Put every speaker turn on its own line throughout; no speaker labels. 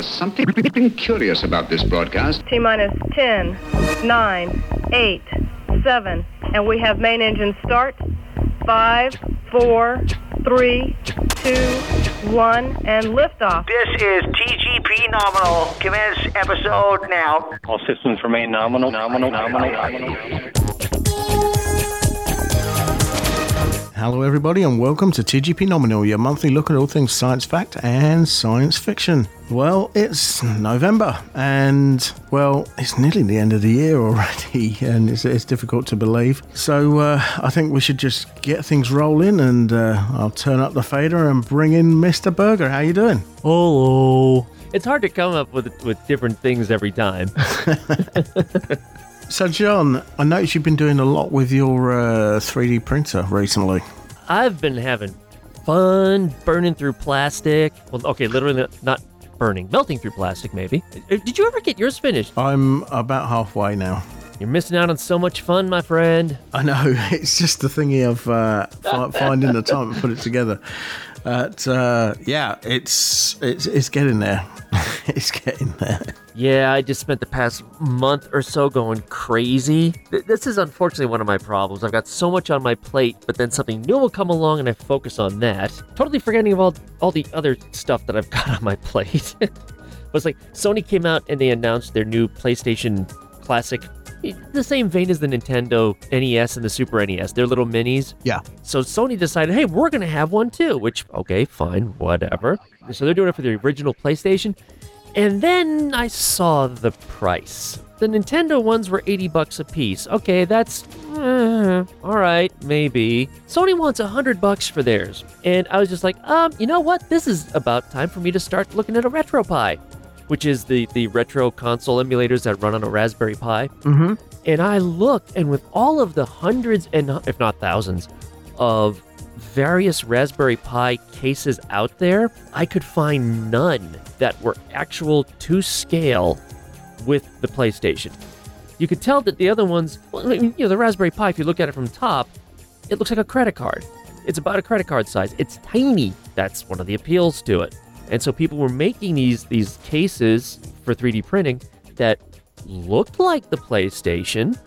There's something curious about this broadcast.
T minus 10, 9, 8, 7, and we have main engine start. 5, 4, 3, 2, 1, and liftoff.
This is TGP Nominal. Commence episode now.
All systems remain nominal, nominal, nominal, nominal.
Hello, everybody, and welcome to TGP Nominal, your monthly look at all things science fact and science fiction. Well, it's November, and well, it's nearly the end of the year already, and it's, it's difficult to believe. So, uh, I think we should just get things rolling, and uh, I'll turn up the fader and bring in Mr. Burger. How are you doing?
Hello. It's hard to come up with with different things every time.
So, John, I noticed you've been doing a lot with your uh, 3D printer recently.
I've been having fun burning through plastic. Well, okay, literally not burning, melting through plastic, maybe. Uh, Did you ever get yours finished?
I'm about halfway now.
You're missing out on so much fun, my friend.
I know it's just the thingy of uh, finding the time to put it together. But uh, yeah, it's it's it's getting there. it's getting there.
Yeah, I just spent the past month or so going crazy. Th- This is unfortunately one of my problems. I've got so much on my plate, but then something new will come along and I focus on that, totally forgetting about all, the other stuff that I've got on my plate. but it's like Sony came out and they announced their new PlayStation Classic, eh, the same vein as the Nintendo NES and the Super NES. They're little minis.
Yeah.
So Sony decided, hey, we're going to have one too, which, okay, fine, whatever. So they're doing it for the original PlayStation. And then I saw the price. The Nintendo ones were 80 bucks a piece. Okay, that's eh, all right, maybe. Sony wants 100 bucks for theirs. And I was just like, um, you know what? This is about time for me to start looking at a RetroPie, which is the the retro console emulators that run on a Raspberry Pi.
Mm-hmm.
And I looked, and with all of the hundreds and if not thousands of various Raspberry Pi cases out there, I could find none that were actual to scale with the PlayStation. You could tell that the other ones, well, you know, the Raspberry Pi, if you look at it from top, it looks like a credit card. It's about a credit card size. It's tiny. That's one of the appeals to it. And so people were making these these cases for 3D printing that looked like the PlayStation,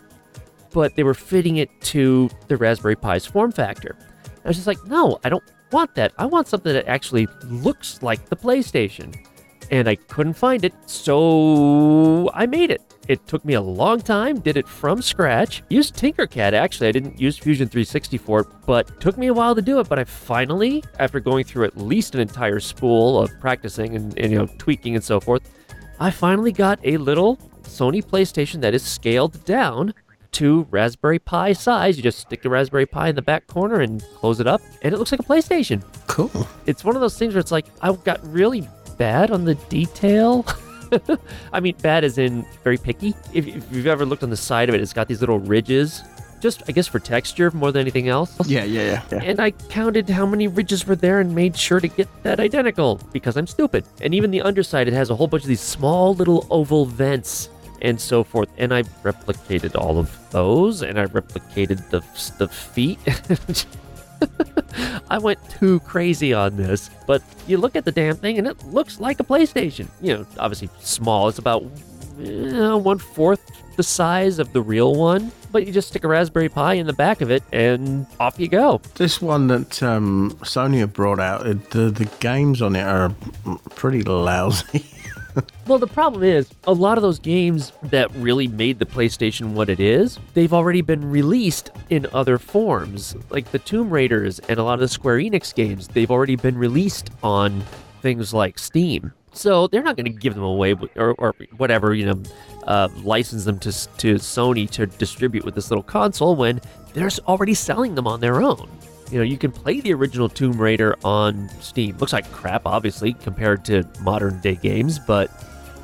but they were fitting it to the Raspberry Pi's form factor. I was just like, no, I don't want that. I want something that actually looks like the PlayStation. And I couldn't find it, so I made it. It took me a long time, did it from scratch. Used Tinkercad actually. I didn't use Fusion 360 for it, but took me a while to do it. But I finally, after going through at least an entire spool of practicing and, and you know tweaking and so forth, I finally got a little Sony PlayStation that is scaled down to Raspberry Pi size. You just stick the Raspberry Pi in the back corner and close it up, and it looks like a PlayStation.
Cool.
It's one of those things where it's like I got really bad on the detail. I mean, bad as in very picky. If, if you've ever looked on the side of it, it's got these little ridges, just I guess for texture more than anything else.
Yeah, yeah, yeah. yeah.
And I counted how many ridges were there and made sure to get that identical because I'm stupid. And even the underside, it has a whole bunch of these small little oval vents and so forth. And I replicated all of those and I replicated the, the feet. I went too crazy on this, but you look at the damn thing and it looks like a PlayStation. You know, obviously small. It's about uh, one fourth the size of the real one, but you just stick a Raspberry Pi in the back of it and off you go.
This one that um, Sony brought out, the the games on it are pretty lousy.
Well, the problem is, a lot of those games that really made the PlayStation what it is, they've already been released in other forms. Like the Tomb Raiders and a lot of the Square Enix games, they've already been released on things like Steam. So they're not going to give them away or, or whatever, you know, uh, license them to, to Sony to distribute with this little console when they're already selling them on their own. You know, you can play the original Tomb Raider on Steam. Looks like crap, obviously, compared to modern day games, but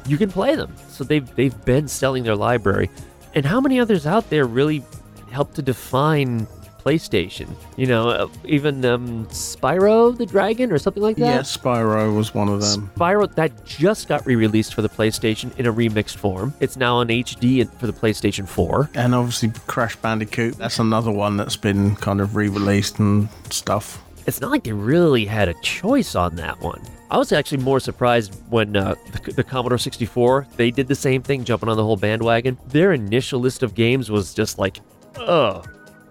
you can play them. So they've they've been selling their library. And how many others out there really help to define PlayStation? You know, uh, even um, Spyro the Dragon or something like that.
yeah, Spyro was one of them.
Spyro that just got re-released for the PlayStation in a remixed form. It's now on HD for the PlayStation 4.
And obviously Crash Bandicoot, that's another one that's been kind of re-released and stuff.
It's not like they really had a choice on that one. I was actually more surprised when uh, the, the Commodore 64 they did the same thing, jumping on the whole bandwagon. Their initial list of games was just like, "Oh,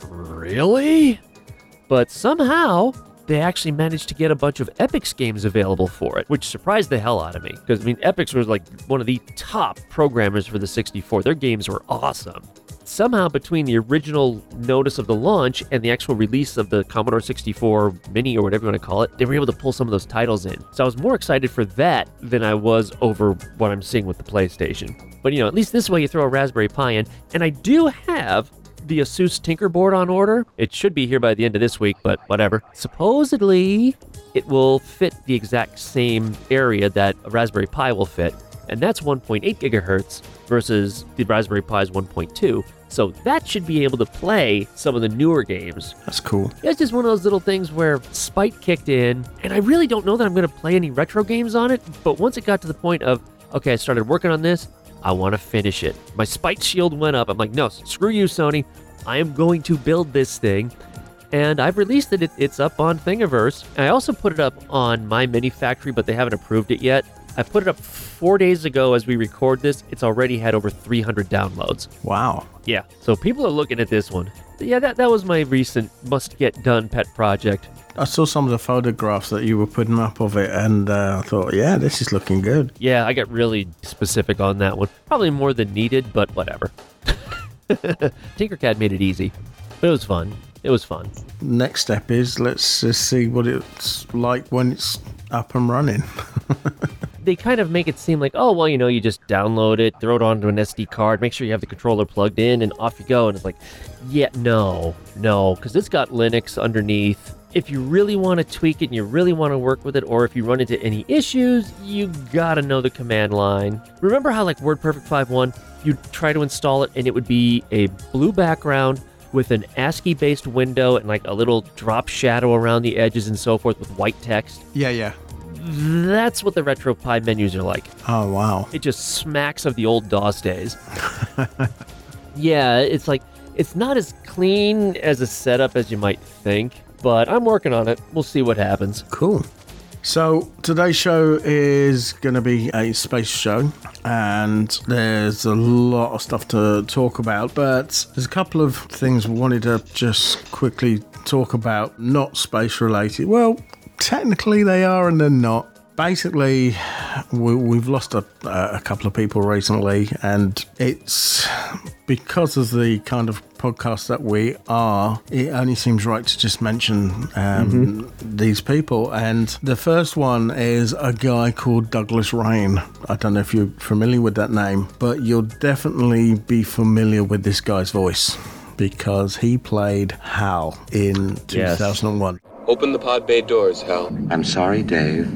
really?" But somehow they actually managed to get a bunch of Epyx games available for it, which surprised the hell out of me. Because I mean, Epyx was like one of the top programmers for the 64. Their games were awesome somehow between the original notice of the launch and the actual release of the Commodore 64 Mini or whatever you want to call it, they were able to pull some of those titles in. So I was more excited for that than I was over what I'm seeing with the PlayStation. But you know, at least this way you throw a Raspberry Pi in, and I do have the Asus Tinkerboard on order. It should be here by the end of this week, but whatever. Supposedly, it will fit the exact same area that a Raspberry Pi will fit, and that's 1.8 gigahertz versus the Raspberry Pi's 1.2. So that should be able to play some of the newer games.
That's cool.
It's just one of those little things where Spite kicked in, and I really don't know that I'm going to play any retro games on it, but once it got to the point of, okay, I started working on this, I want to finish it. My Spite shield went up. I'm like, no, screw you, Sony. I am going to build this thing. And I've released it. It's up on Thingiverse. I also put it up on MyMiniFactory, but they haven't approved it yet. I put it up four days ago as we record this. It's already had over 300 downloads.
Wow.
Yeah, so people are looking at this one. Yeah, that, that was my recent must get done pet project.
I saw some of the photographs that you were putting up of it, and uh, I thought, yeah, this is looking good.
Yeah, I got really specific on that one. Probably more than needed, but whatever. Tinkercad made it easy, but it was fun. It was fun.
Next step is let's just see what it's like when it's up and running.
they kind of make it seem like, oh, well, you know, you just download it, throw it onto an SD card, make sure you have the controller plugged in, and off you go. And it's like, yeah, no, no, because it's got Linux underneath. If you really want to tweak it and you really want to work with it, or if you run into any issues, you gotta know the command line. Remember how, like, WordPerfect 5.1, you'd try to install it and it would be a blue background with an ASCII based window and like a little drop shadow around the edges and so forth with white text.
yeah, yeah.
That's what the RetroPie menus are like.
Oh, wow.
It just smacks of the old DOS days. yeah, it's like it's not as clean as a setup as you might think, but I'm working on it. We'll see what happens.
Cool. So today's show is going to be a space show, and there's a lot of stuff to talk about. But there's a couple of things we wanted to just quickly talk about, not space related. Well, technically they are, and they're not. Basically, we, we've lost a, a couple of people recently, and it's because of the kind of podcast that we are. It only seems right to just mention um, these people. And the first one is a guy called Douglas Rain. I don't know if you're familiar with that name, but you'll definitely be familiar with this guy's voice because he played Hal in
Yes.
2001.
Open the pod bay doors, Hal.
I'm sorry, Dave.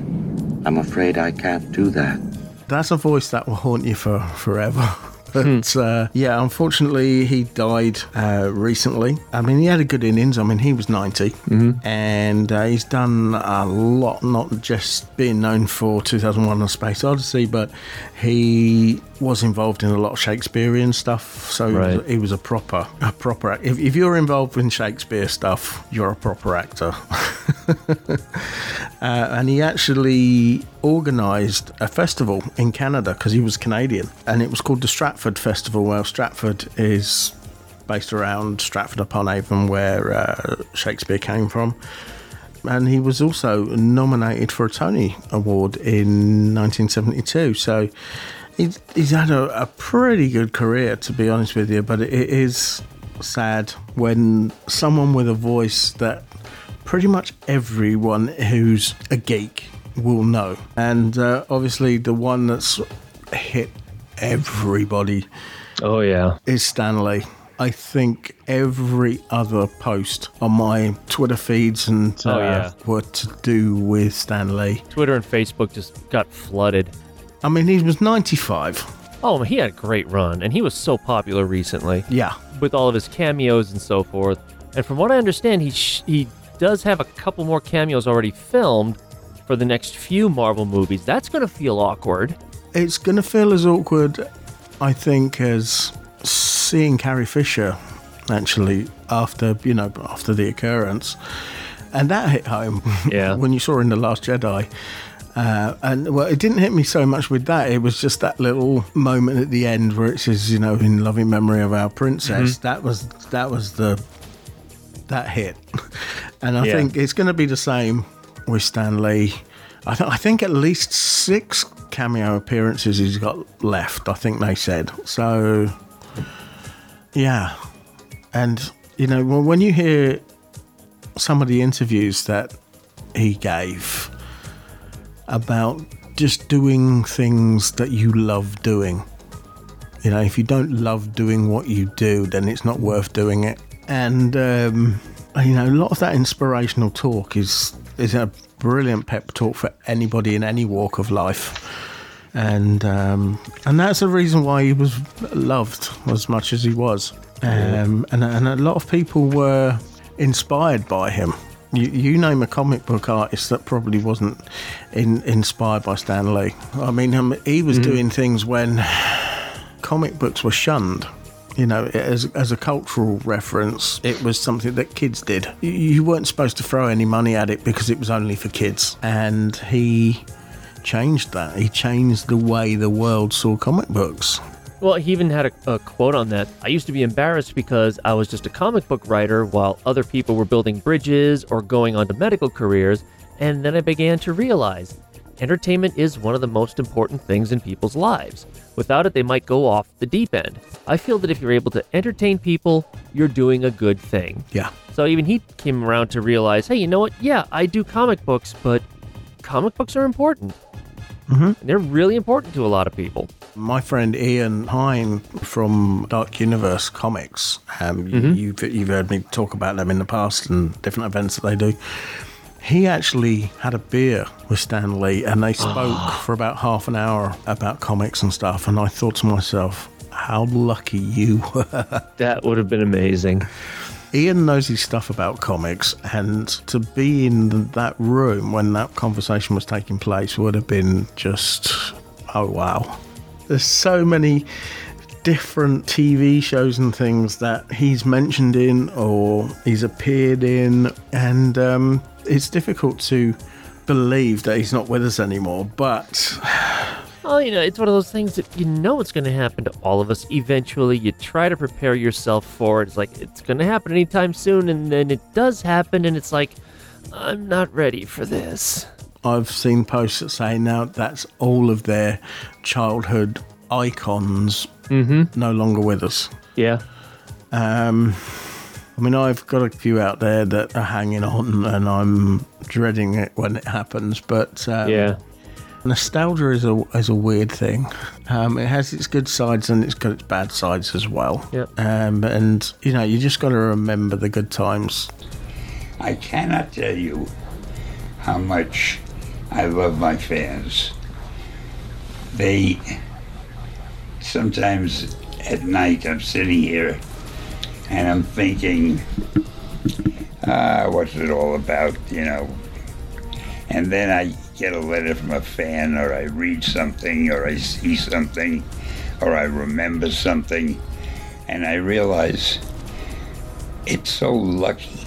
I'm afraid I can't do that.
That's a voice that will haunt you for forever. But uh, yeah, unfortunately, he died uh, recently. I mean, he had a good innings. I mean, he was 90, and uh, he's done a lot, not just being known for 2001 A Space Odyssey, but he was involved in a lot of Shakespearean stuff. So he, was,
Right.
he was a proper, a proper. If, if you're involved in Shakespeare stuff, you're a proper actor. uh, and he actually organised a festival in Canada because he was Canadian, and it was called the Stratford Festival. Well, Stratford is based around Stratford upon Avon, where uh, Shakespeare came from. And he was also nominated for a Tony Award in 1972. So he's, he's had a, a pretty good career, to be honest with you. But it is sad when someone with a voice that pretty much everyone who's a geek will know. And uh, obviously, the one that's hit everybody
Oh, yeah.
is Stan Lee. I think every other post on my Twitter feeds and
Oh,
uh,
yeah.
were to do with Stan Lee.
Twitter and Facebook just got flooded.
I mean, he was 95.
Oh, he had a great run, and he was so popular recently
Yeah.
with all of his cameos and so forth. And from what I understand, he sh- he does have a couple more cameos already filmed for the next few Marvel movies. That's going to feel awkward.
It's going to feel as awkward, I think, as seeing Carrie Fisher actually after, you know, after the occurrence. And that hit home
Yeah.
when you saw her in The Last Jedi. Uh, and well, it didn't hit me so much with that. It was just that little moment at the end where it says, you know, in loving memory of our princess. That was that was the that hit, and I
Yeah.
think it's going to be the same with Stan Lee. I, th- I think at least six cameo appearances he's got left. I think they said so. Yeah, and you know, when you hear some of the interviews that he gave about just doing things that you love doing. You know, if you don't love doing what you do, then it's not worth doing it. And um, you know, a lot of that inspirational talk is is a brilliant pep talk for anybody in any walk of life. And um, and that's the reason why he was loved as much as he was. Um, and, and a lot of people were inspired by him. You, you name a comic book artist that probably wasn't in, inspired by Stan Lee. I mean, um, he was doing things when comic books were shunned. You know, as, as a cultural reference, it was something that kids did. You weren't supposed to throw any money at it because it was only for kids. And he changed that. He changed the way the world saw comic books.
Well, he even had a, a quote on that. I used to be embarrassed because I was just a comic book writer while other people were building bridges or going on to medical careers, and then I began to realize entertainment is one of the most important things in people's lives. Without it, they might go off the deep end. I feel that if you're able to entertain people, you're doing a good thing.
Yeah.
So even he came around to realize, hey, you know what? Yeah, I do comic books, but comic books are important. Mm-hmm. They're really important to a lot of people.
My friend Ian Hine from Dark Universe Comics, um, you've, you've heard me talk about them in the past and different events that they do. He actually had a beer with Stan Lee and they spoke for about half an hour about comics and stuff. And I thought to myself, how lucky you were.
That would have been amazing.
Ian knows his stuff about comics, and to be in that room when that conversation was taking place would have been just, oh wow. There's so many different TV shows and things that he's mentioned in or he's appeared in, and um, it's difficult to believe that he's not with us anymore. But
Well, you know, it's one of those things that you know it's going to happen to all of us eventually. You try to prepare yourself for it. It's like, it's going to happen anytime soon, and then it does happen, and it's like, I'm not ready for this.
I've seen posts that say now that's all of their childhood icons no longer with us.
Yeah.
Um, I mean, I've got a few out there that are hanging on, and I'm dreading it when it happens. But um,
Yeah.
Nostalgia is a is a weird thing. Um, it has its good sides and it's got its bad sides as well.
Yep.
Um, and you know, you just got to remember the good times.
I cannot tell you how much I love my fans. They sometimes at night I'm sitting here and I'm thinking, ah, what's it all about, you know? And then I get a letter from a fan, or I read something, or I see something, or I remember something, and I realize it's so lucky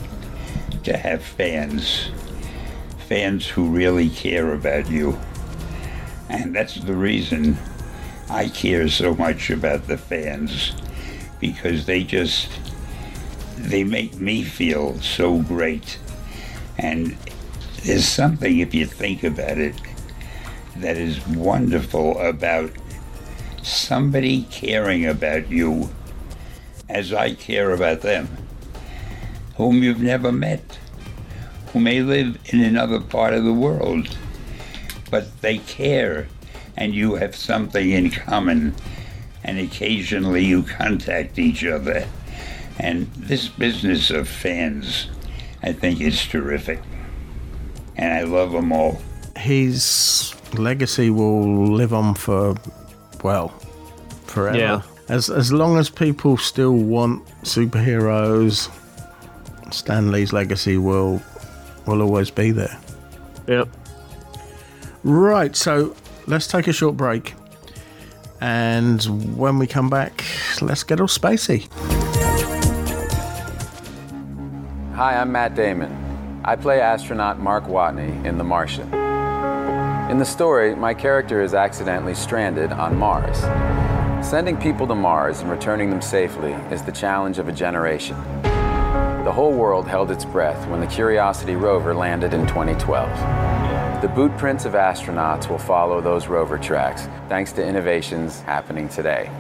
to have fans, fans who really care about you. And that's the reason I care so much about the fans because they just they make me feel so great. And there's something if you think about it that is wonderful about somebody caring about you as I care about them whom you've never met, who may live in another part of the world, but they care and you have something in common, and occasionally you contact each other. And this business of fans, I think, is terrific. And I love them all.
His legacy will live on for well forever.
Yeah.
As as long as people still want superheroes, Stan Lee's legacy will will always be there.
Yep.
Right, so let's take a short break. And when we come back, let's get all spacey.
Hi, I'm Matt Damon. I play astronaut Mark Watney in The Martian. In the story, my character is accidentally stranded on Mars. Sending people to Mars and returning them safely is the challenge of a generation. The whole world held its breath when the Curiosity rover landed in 2012. The boot prints of astronauts will follow those rover tracks, thanks to innovations happening today.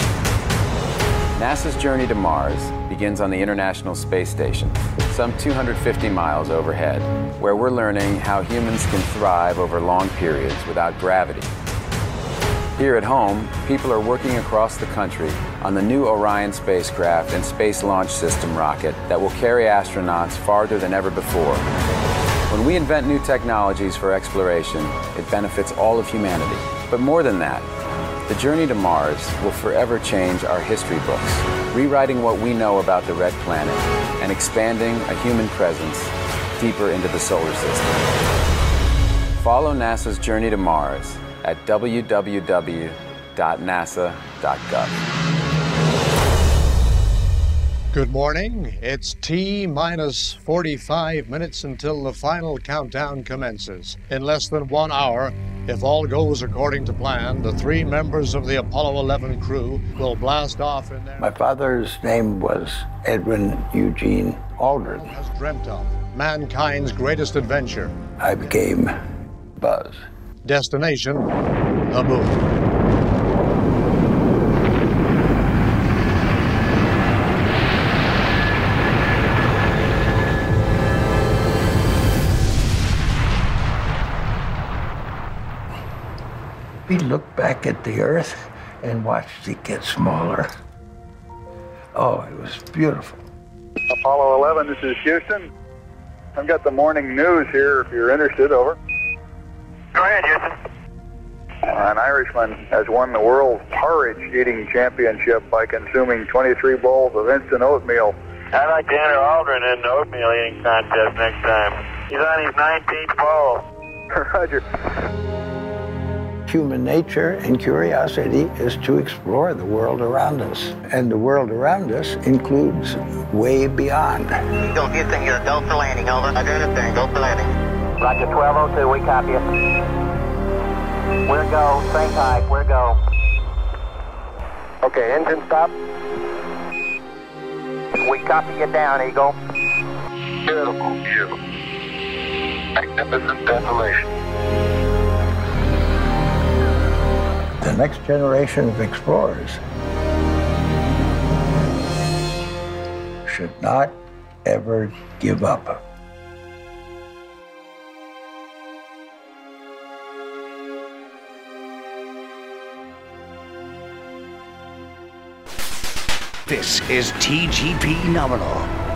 NASA's journey to Mars begins on the International Space Station, some 250 miles overhead, where we're learning how humans can thrive over long periods without gravity. Here at home, people are working across the country on the new Orion spacecraft and Space Launch System rocket that will carry astronauts farther than ever before. When we invent new technologies for exploration, it benefits all of humanity. But more than that, the journey to Mars will forever change our history books, rewriting what we know about the red planet and expanding a human presence deeper into the solar system. Follow NASA's journey to Mars at www.nasa.gov.
Good morning. It's T minus 45 minutes until the final countdown commences. In less than one hour, if all goes according to plan, the three members of the Apollo 11 crew will blast off in their.
My father's name was Edwin Eugene Aldrin.
Has dreamt of mankind's greatest adventure.
I became Buzz.
Destination the moon.
We looked back at the Earth and watched it get smaller. Oh, it was beautiful.
Apollo 11, this is Houston. I've got the morning news here if you're interested. Over.
Go ahead, Houston.
An Irishman has won the world porridge eating championship by consuming 23 bowls of instant oatmeal.
I'd like to enter Aldrin in the oatmeal eating contest next time. He's on his 19th bowl.
Roger.
Human nature and curiosity is to explore the world around us. And the world around us includes way beyond.
Go Houston, you're go for landing. Over. I got it there. Go for landing.
Roger 1202, we copy you. We're go, same height, we're go.
Okay, engine stop.
We copy you down, Eagle.
Beautiful view. Magnificent desolation.
The next generation of explorers should not ever give up.
This is TGP Nominal.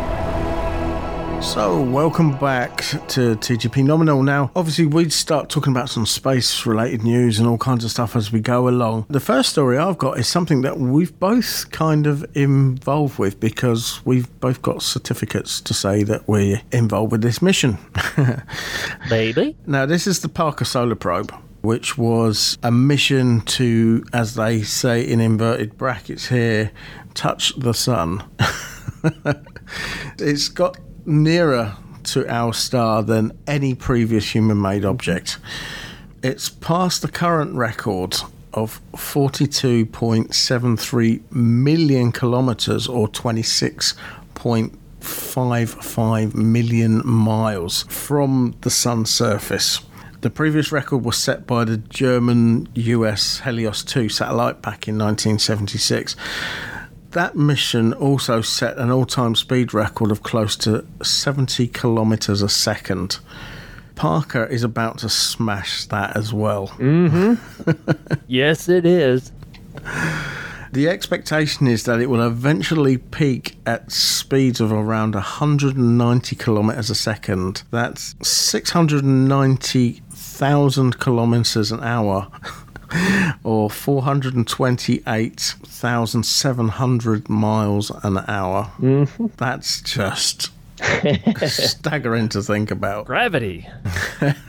So, welcome back to TGP Nominal. Now, obviously, we'd start talking about some space related news and all kinds of stuff as we go along. The first story I've got is something that we've both kind of involved with because we've both got certificates to say that we're involved with this mission.
Maybe.
Now, this is the Parker Solar Probe. Which was a mission to, as they say in inverted brackets here, touch the sun. it's got nearer to our star than any previous human made object. It's past the current record of 42.73 million kilometers or 26.55 million miles from the sun's surface. The previous record was set by the German US Helios 2 satellite back in 1976 that mission also set an all time speed record of close to 70 kilometres a second. Parker is about to smash that as well.
Mm-hmm. yes, it is.
The expectation is that it will eventually peak at speeds of around 190 kilometres a second. That's 690,000 kilometres an hour. or 428,700 miles an hour.
Mm-hmm.
That's just staggering to think about.
Gravity.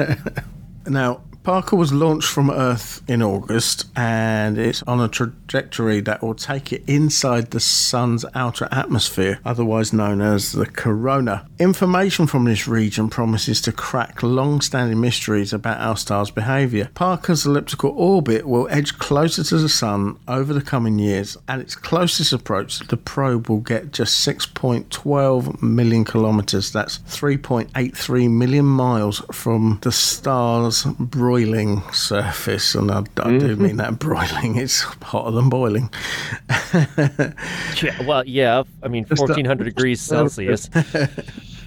now, Parker was launched from Earth in August and it's on a trajectory that will take it inside the sun's outer atmosphere, otherwise known as the corona. Information from this region promises to crack long standing mysteries about our star's behaviour. Parker's elliptical orbit will edge closer to the sun over the coming years. At its closest approach, the probe will get just 6.12 million kilometres, that's 3.83 million miles from the star's broiling surface. And I, I do mm-hmm. mean that broiling, it's hotter than boiling.
Yeah, well, yeah. I mean, 1400 degrees Celsius.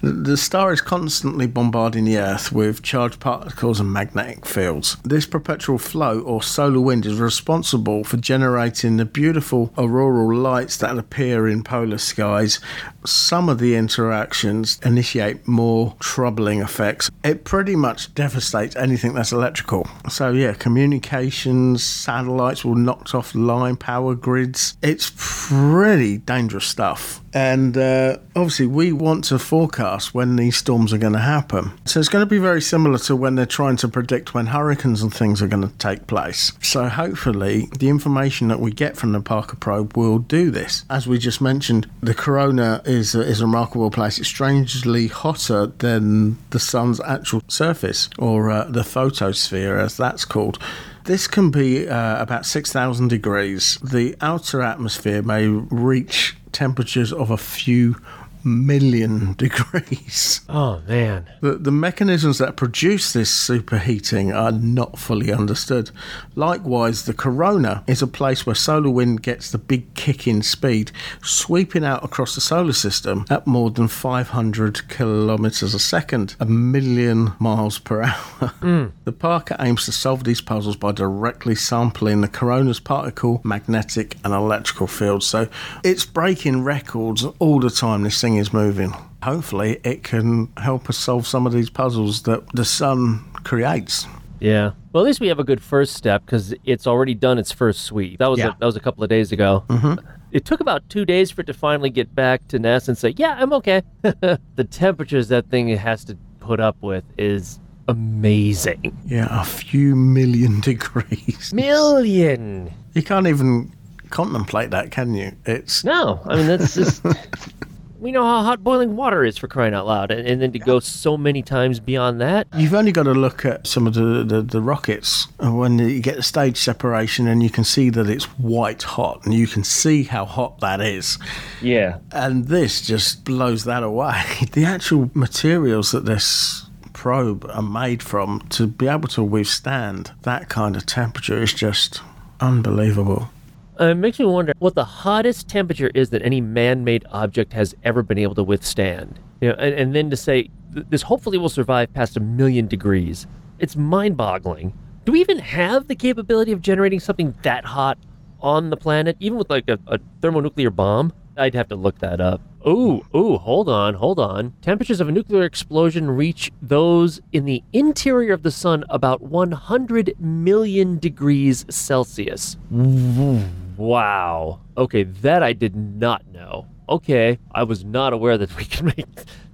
The star is constantly bombarding the Earth with charged particles and magnetic fields. This perpetual flow or solar wind is responsible for generating the beautiful auroral lights that appear in polar skies. Some of the interactions initiate more troubling effects. It pretty much devastates anything that's electrical. So, yeah, communications, satellites will knock off line power grids. It's pretty dangerous stuff. And uh, obviously, we want to forecast when these storms are going to happen. So it's going to be very similar to when they're trying to predict when hurricanes and things are going to take place. So hopefully, the information that we get from the Parker probe will do this. As we just mentioned, the corona is a, is a remarkable place. It's strangely hotter than the sun's actual surface, or uh, the photosphere, as that's called. This can be uh, about 6,000 degrees. The outer atmosphere may reach temperatures of a few million degrees.
Oh, man.
The, the mechanisms that produce this superheating are not fully understood. Likewise, the corona is a place where solar wind gets the big kick in speed, sweeping out across the solar system at more than 500 kilometers a second, a million miles per hour. Hmm. The Parker aims to solve these puzzles by directly sampling the corona's particle, magnetic, and electrical fields. So it's breaking records all the time this thing is moving. Hopefully, it can help us solve some of these puzzles that the sun creates.
Yeah. Well, at least we have a good first step because it's already done its first sweep. That was
Yeah.
a, that was a couple of days ago.
Mhm.
It took about two days for it to finally get back to NASA and say, "Yeah, I'm okay." the temperatures that thing has to put up with is amazing.
Yeah, a few million degrees.
Million.
You can't even contemplate that, can you? It's
No, I mean that's just. we know how hot boiling water is for crying out loud, and, and then to go so many times beyond that.
You've only got to look at some of the, the, the rockets when you get the stage separation and you can see that it's white hot and you can see how hot that is.
Yeah.
And this just blows that away. The actual materials that this probe are made from to be able to withstand that kind of temperature is just unbelievable.
Uh, it makes me wonder what the hottest temperature is that any man-made object has ever been able to withstand. You know, and, and then to say th- this hopefully will survive past a million degrees. It's mind-boggling. Do we even have the capability of generating something that hot on the planet, even with like a, a thermonuclear bomb? I'd have to look that up. Ooh, ooh, hold on, hold on. Temperatures of a nuclear explosion reach those in the interior of the sun about 100 million degrees Celsius. Wow. Okay, that I did not know. Okay, I was not aware that we can make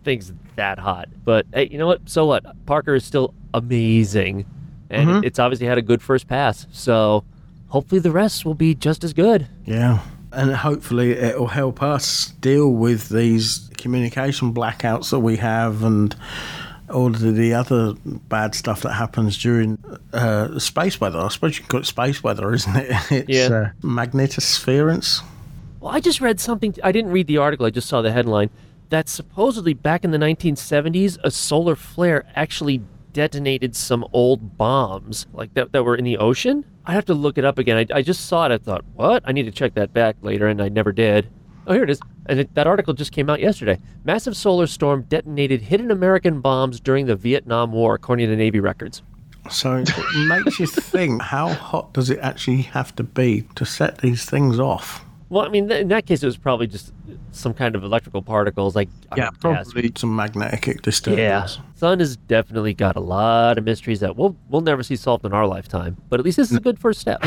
things that hot. But hey, you know what? So what? Parker is still amazing. And
Mhm.
it's obviously had a good first pass. So hopefully the rest will be just as good.
Yeah. And hopefully it will help us deal with these communication blackouts that we have and all of the other bad stuff that happens during uh, space weather. I suppose you can call it space weather, isn't it? It's
Yeah.
uh, magnetosference.
Well, I just read something. I didn't read the article. I just saw the headline that supposedly back in the 1970s, a solar flare actually detonated some old bombs like that that were in the ocean. I have to look it up again. I, I just saw it. I thought, what? I need to check that back later, and I never did. Oh, here it is. And it, that article just came out yesterday. Massive solar storm detonated hidden American bombs during the Vietnam War, according to Navy records.
So it makes you think how hot does it actually have to be to set these things off?
Well, I mean, th- in that case, it was probably just some kind of electrical particles, like
Yeah,
would guess.
probably some magnetic disturbance. Yeah.
Sun has definitely got a lot of mysteries that we'll we'll never see solved in our lifetime. But at least this is a good first step.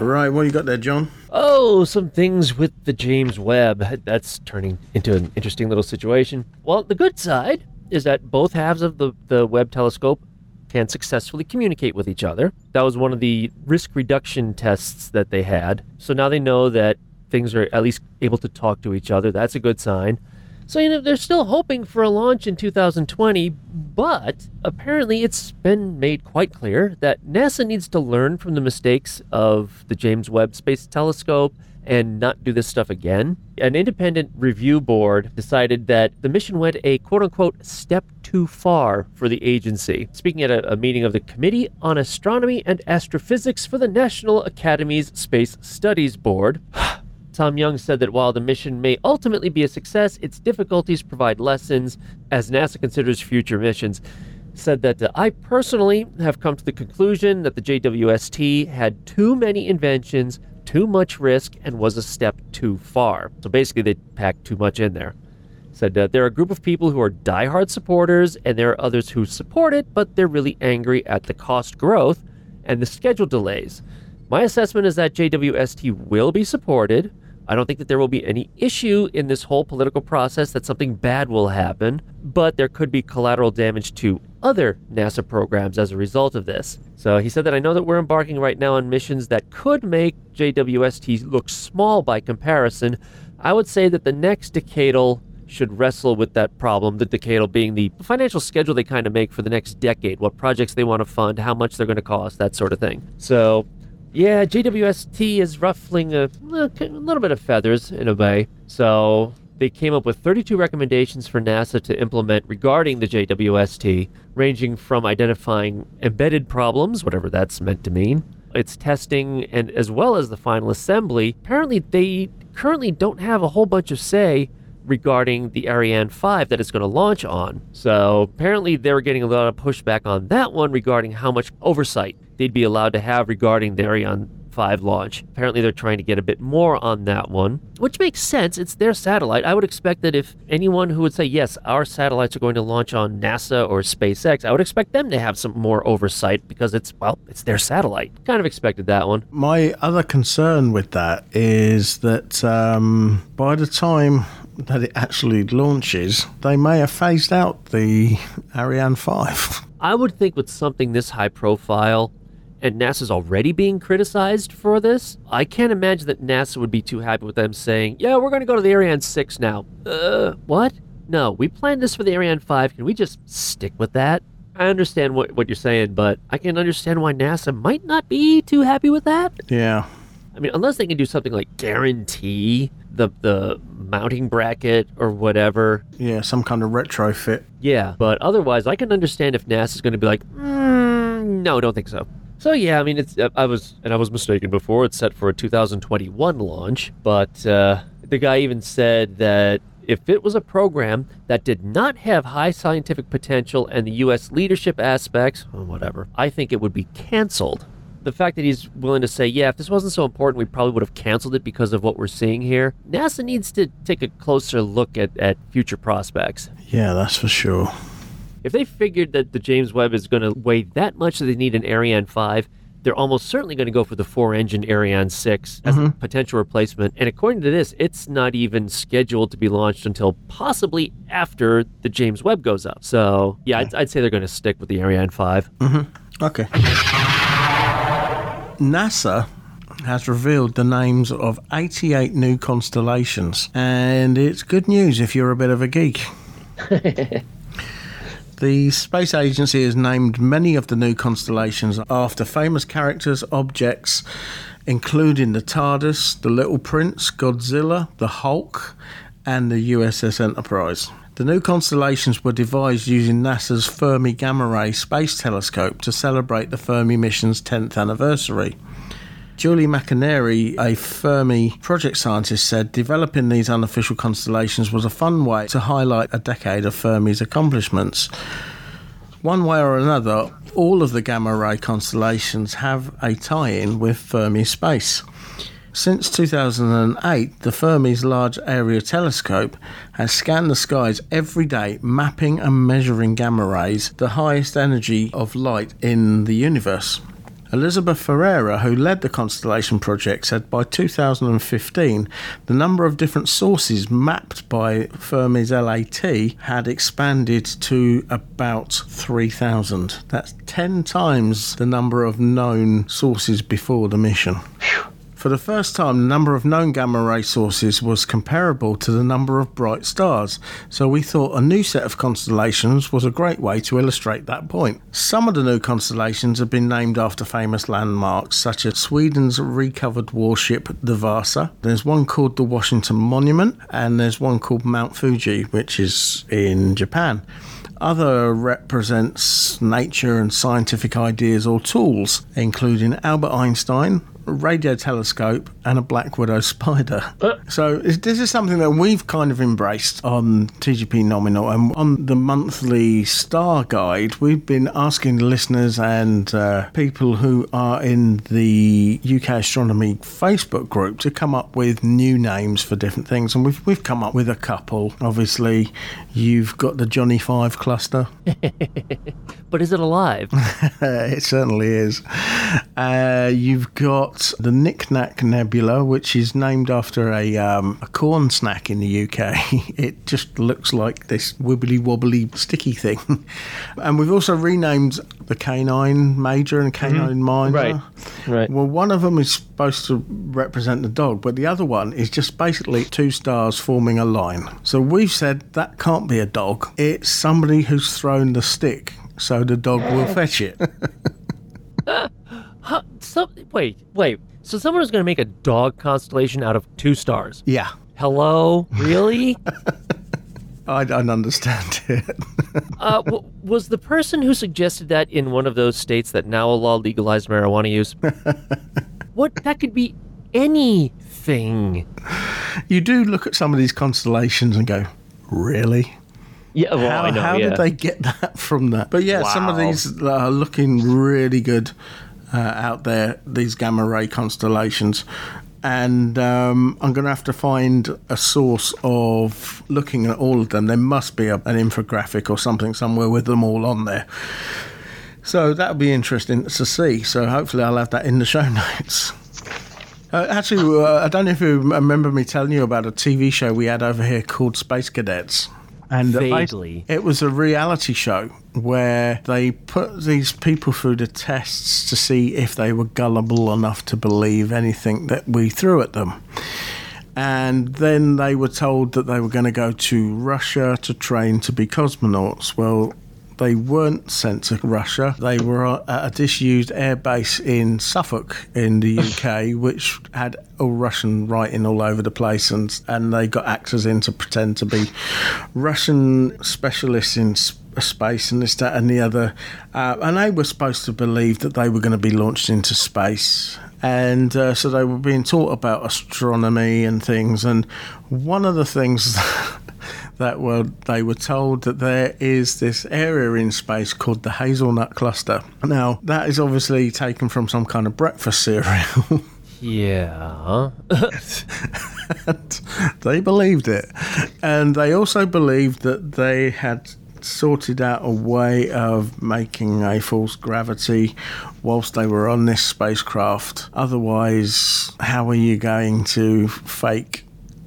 Right, what you got there, John?
Oh, some things with the James Webb. That's turning into an interesting little situation. Well, the good side is that both halves of the, the Webb telescope can successfully communicate with each other. That was one of the risk reduction tests that they had. So now they know that things are at least able to talk to each other. That's a good sign. So, you know, they're still hoping for a launch in 2020, but apparently it's been made quite clear that NASA needs to learn from the mistakes of the James Webb Space Telescope and not do this stuff again. An independent review board decided that the mission went a quote unquote step too far for the agency. Speaking at a, a meeting of the Committee on Astronomy and Astrophysics for the National Academy's Space Studies Board, Tom Young said that while the mission may ultimately be a success, its difficulties provide lessons as NASA considers future missions. Said that uh, I personally have come to the conclusion that the JWST had too many inventions, too much risk, and was a step too far. So basically, they packed too much in there. Said uh, there are a group of people who are diehard supporters, and there are others who support it, but they're really angry at the cost growth and the schedule delays. My assessment is that JWST will be supported. I don't think that there will be any issue in this whole political process that something bad will happen, but there could be collateral damage to other NASA programs as a result of this. So he said that I know that we're embarking right now on missions that could make JWST look small by comparison. I would say that the next decadal should wrestle with that problem, the decadal being the financial schedule they kind of make for the next decade, what projects they want to fund, how much they're going to cost, that sort of thing. So yeah, JWST is ruffling a, a little bit of feathers in a way. So they came up with 32 recommendations for NASA to implement regarding the JWST, ranging from identifying embedded problems, whatever that's meant to mean, its testing, and as well as the final assembly. Apparently, they currently don't have a whole bunch of say regarding the Ariane 5 that it's going to launch on. So apparently, they're getting a lot of pushback on that one regarding how much oversight they'd be allowed to have regarding the Ariane 5 launch. Apparently, they're trying to get a bit more on that one, which makes sense. It's their satellite. I would expect that if anyone who would say, yes, our satellites are going to launch on NASA or SpaceX, I would expect them to have some more oversight because it's, well, it's their satellite. Kind of expected that one.
My other concern with that is that um, by the time that it actually launches, they may have phased out the Ariane 5.
I would think with something this high profile, and NASA's already being criticized for this, I can't imagine that NASA would be too happy with them saying, yeah, we're going to go to the Ariane 6 now. Uh, what? No, we planned this for the Ariane 5. Can we just stick with that? I understand what, what you're saying, but I can understand why NASA might not be too happy with that.
Yeah.
I mean, unless they can do something like guarantee the the mounting bracket or whatever.
Yeah, some kind of retrofit.
Yeah, but otherwise, I can understand if NASA's going to be like, mm, no, don't think so. So yeah, I mean, it's I was and I was mistaken before. It's set for a 2021 launch, but uh, the guy even said that if it was a program that did not have high scientific potential and the U.S. leadership aspects, or whatever, I think it would be canceled the fact that he's willing to say, yeah, if this wasn't so important, we probably would have canceled it because of what we're seeing here. NASA needs to take a closer look at, at future prospects.
Yeah, that's for sure.
If they figured that the James Webb is going to weigh that much that they need an Ariane 5, they're almost certainly going to go for the four engine Ariane 6 as mm-hmm. a potential replacement. And according to this, it's not even scheduled to be launched until possibly after the James Webb goes up. So, yeah, I'd, I'd say they're going to stick with the Ariane 5.
Mm-hmm. Okay. NASA has revealed the names of 88 new constellations, and it's good news if you're a bit of a geek. the Space Agency has named many of the new constellations after famous characters, objects, including the TARDIS, the Little Prince, Godzilla, the Hulk, and the USS Enterprise. The new constellations were devised using NASA's Fermi Gamma Ray Space Telescope to celebrate the Fermi mission's 10th anniversary. Julie McEnery, a Fermi project scientist, said developing these unofficial constellations was a fun way to highlight a decade of Fermi's accomplishments. One way or another, all of the gamma ray constellations have a tie in with Fermi space. Since 2008, the Fermi's Large Area Telescope has scanned the skies every day, mapping and measuring gamma rays, the highest energy of light in the universe. Elizabeth Ferrara, who led the Constellation project, said by 2015 the number of different sources mapped by Fermi's LAT had expanded to about 3,000. That's 10 times the number of known sources before the mission. For the first time, the number of known gamma ray sources was comparable to the number of bright stars, so we thought a new set of constellations was a great way to illustrate that point. Some of the new constellations have been named after famous landmarks, such as Sweden's recovered warship, the Vasa. There's one called the Washington Monument, and there's one called Mount Fuji, which is in Japan. Other represents nature and scientific ideas or tools, including Albert Einstein, radio telescope, and a black widow spider. so is- this is something that we've kind of embraced on TGP Nominal, and on the monthly star guide, we've been asking listeners and uh, people who are in the UK Astronomy Facebook group to come up with new names for different things, and we've we've come up with a couple. Obviously, you've got the Johnny Five cluster.
But is it alive?
it certainly is. Uh, you've got the Knick Knack Nebula, which is named after a, um, a corn snack in the UK. it just looks like this wibbly wobbly sticky thing. and we've also renamed the Canis Major and Canis Minor.
Right. Right.
Well, one of them is supposed to represent the dog, but the other one is just basically two stars forming a line. So we've said that can't be a dog. It's somebody who's thrown the stick, so the dog will fetch it.
Huh, so, wait, wait. So someone was going to make a dog constellation out of two stars?
Yeah.
Hello? Really?
I don't understand it.
uh, w- was the person who suggested that in one of those states that now a law legalized marijuana use? what? That could be anything.
you do look at some of these constellations and go, really?
Yeah, well,
how,
I know.
how
yeah.
did they get that from that? But yeah, some of these are looking really good uh, out there, these gamma ray constellations. And um, I'm going to have to find a source of looking at all of them. There must be a, an infographic or something somewhere with them all on there. So that'll be interesting to see. So hopefully I'll have that in the show notes. Uh, actually, uh, I don't know if you remember me telling you about a TV show we had over here called Space Cadets. And
Vaguely.
it was a reality show where they put these people through the tests to see if they were gullible enough to believe anything that we threw at them. And then they were told that they were going to go to Russia to train to be cosmonauts. Well, they weren't sent to Russia. They were at a disused air base in Suffolk in the UK, which had all Russian writing all over the place, and and they got actors in to pretend to be Russian specialists in space and this, that, and the other. Uh, and they were supposed to believe that they were going to be launched into space. And uh, so they were being taught about astronomy and things. And one of the things that were they were told that there is this area in space called the hazelnut cluster. Now that is obviously taken from some kind of breakfast cereal.
Yeah.
and they believed it, and they also believed that they had sorted out a way of making a false gravity whilst they were on this spacecraft. Otherwise, how are you going to fake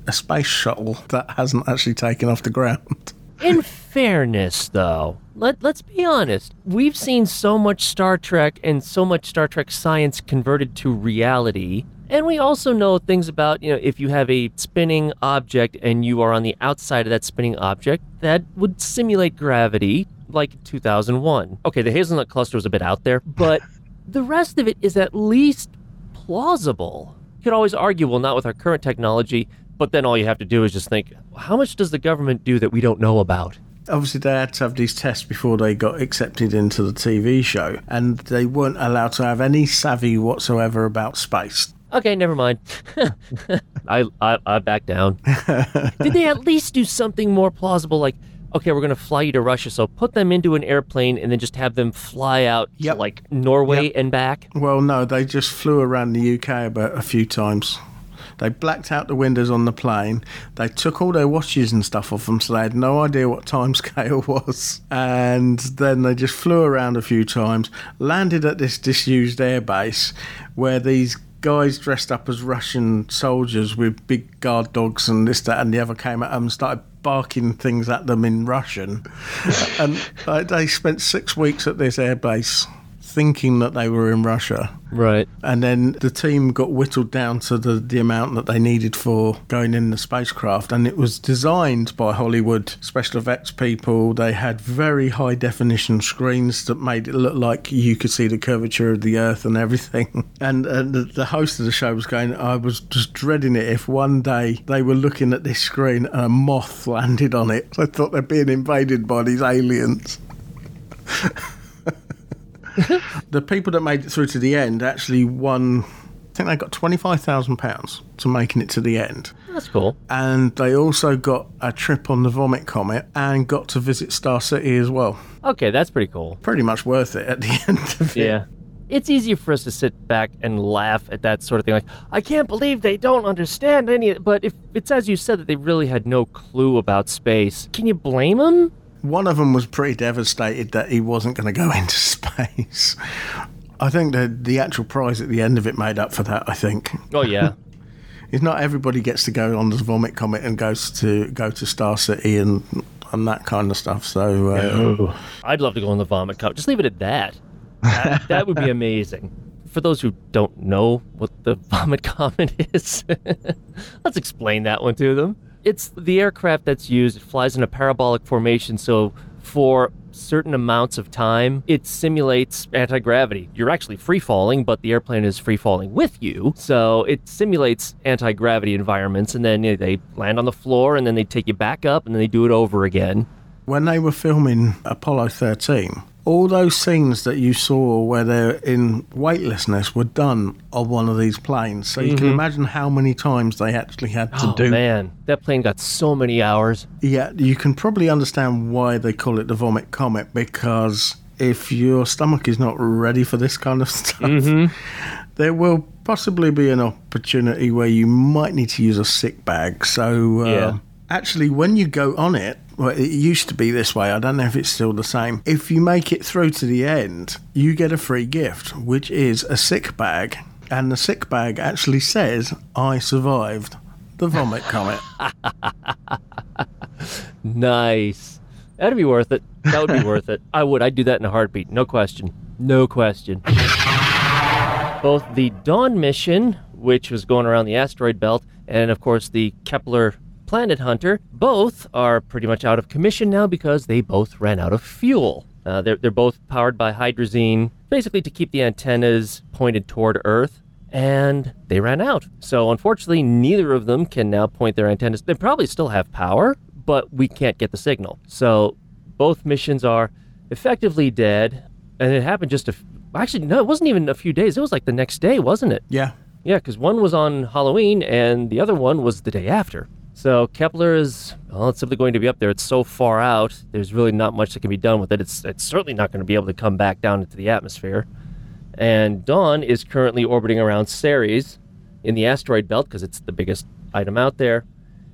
a space shuttle that hasn't actually taken off the ground?
In fairness, though, let, let's be honest. We've seen so much Star Trek and so much Star Trek science converted to reality. And we also know things about, you know, if you have a spinning object and you are on the outside of that spinning object, that would simulate gravity, like 2001. Okay, the hazelnut cluster was a bit out there, but the rest of it is at least plausible. You could always argue, well, not with our current technology, but then all you have to do is just think, how much does the government do that we don't know about?
Obviously, they had to have these tests before they got accepted into the TV show, and they weren't allowed to have any savvy whatsoever about space.
Okay, never mind. I, I I back down. Did they at least do something more plausible? Like, okay, we're gonna fly you to Russia, so put them into an airplane and then just have them fly out to like Norway and back.
Well, no, they just flew around the UK about a few times. They blacked out the windows on the plane. They took all their watches and stuff off them, so they had no idea what time scale was. And then they just flew around a few times, landed at this disused airbase where these guys dressed up as Russian soldiers with big guard dogs and this, that, and the other came at them and started barking things at them in Russian. and they spent six weeks at this airbase thinking that they were in Russia.
Right.
And then the team got whittled down to the, the amount that they needed for going in the spacecraft. And it was designed by Hollywood special effects people. They had very high definition screens that made it look like you could see the curvature of the Earth and everything. And, and the, the host of the show was going, I was just dreading it if one day they were looking at this screen and a moth landed on it. I thought they're being invaded by these aliens. the people that made it through to the end actually won. I think they got twenty five thousand pounds to making it to the end.
That's cool.
And they also got a trip on the Vomit Comet and got to visit Star City as well.
Okay, that's pretty cool.
Pretty much worth it at the end of it.
Yeah. It's easier for us to sit back and laugh at that sort of thing. Like, I can't believe they don't understand any. But if it's as you said that they really had no clue about space, can you blame them?
One of them was pretty devastated that he wasn't going to go into space. I think the the actual prize at the end of it made up for that. I think.
Oh yeah.
it's not everybody gets to go on the Vomit Comet and goes to go to Star City and and that kind of stuff. So uh,
I'd love to go on the vomit cup. Just leave it at that. That, that would be amazing. For those who don't know what the vomit comet is, let's explain that one to them. It's the aircraft that's used. It flies in a parabolic formation, so for certain amounts of time, it simulates anti gravity. You're actually free falling, but the airplane is free falling with you. So it simulates anti gravity environments, and then you know, they land on the floor, and then they take you back up, and then they do it over again.
when they were filming Apollo 13, all those scenes that you saw where they're in weightlessness were done on one of these planes. So you can
Mhm.
imagine how many times they actually had to
Oh
do.
man, that plane got so many hours.
Yeah, you can probably understand why they call it the vomit comet because if your stomach is not ready for this kind of stuff, there will possibly be an opportunity where you might need to use a sick bag. So, uh,
Yeah.
Actually, when you go on it, well, it used to be this way. I don't know if it's still the same. If you make it through to the end, you get a free gift, which is a sick bag. And the sick bag actually says, I survived the vomit comet.
Nice. That'd be worth it. That would be worth it. I would. I'd do that in a heartbeat. No question. No question. Both the Dawn mission, which was going around the asteroid belt, and of course the Kepler Planet Hunter, both are pretty much out of commission now because they both ran out of fuel. Uh, they're, they're both powered by hydrazine, basically to keep the antennas pointed toward Earth, and they ran out. So unfortunately, neither of them can now point their antennas. They probably still have power, but we can't get the signal. So both missions are effectively dead, and it happened just a. f- Actually, no, it wasn't even a few days. It was like the next day, wasn't it?
Yeah.
Yeah, because one was on Halloween and the other one was the day after. So Kepler is, well, it's simply going to be up there. It's so far out, there's really not much that can be done with it. It's, it's certainly not going to be able to come back down into the atmosphere. And Dawn is currently orbiting around Ceres in the asteroid belt because it's the biggest item out there.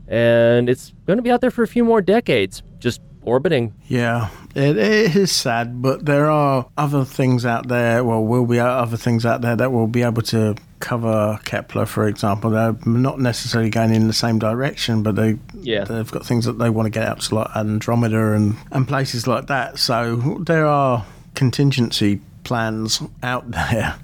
And it's going to be out there for a few more decades, just orbiting.
Yeah, it, it is sad, but there are other things out there. Well, will be other things out there that will be able to cover Kepler, for example. They're not necessarily going in the same direction, but they
Yeah.
they've got things that they want to get out to like Andromeda and and places like that. So there are contingency plans out there.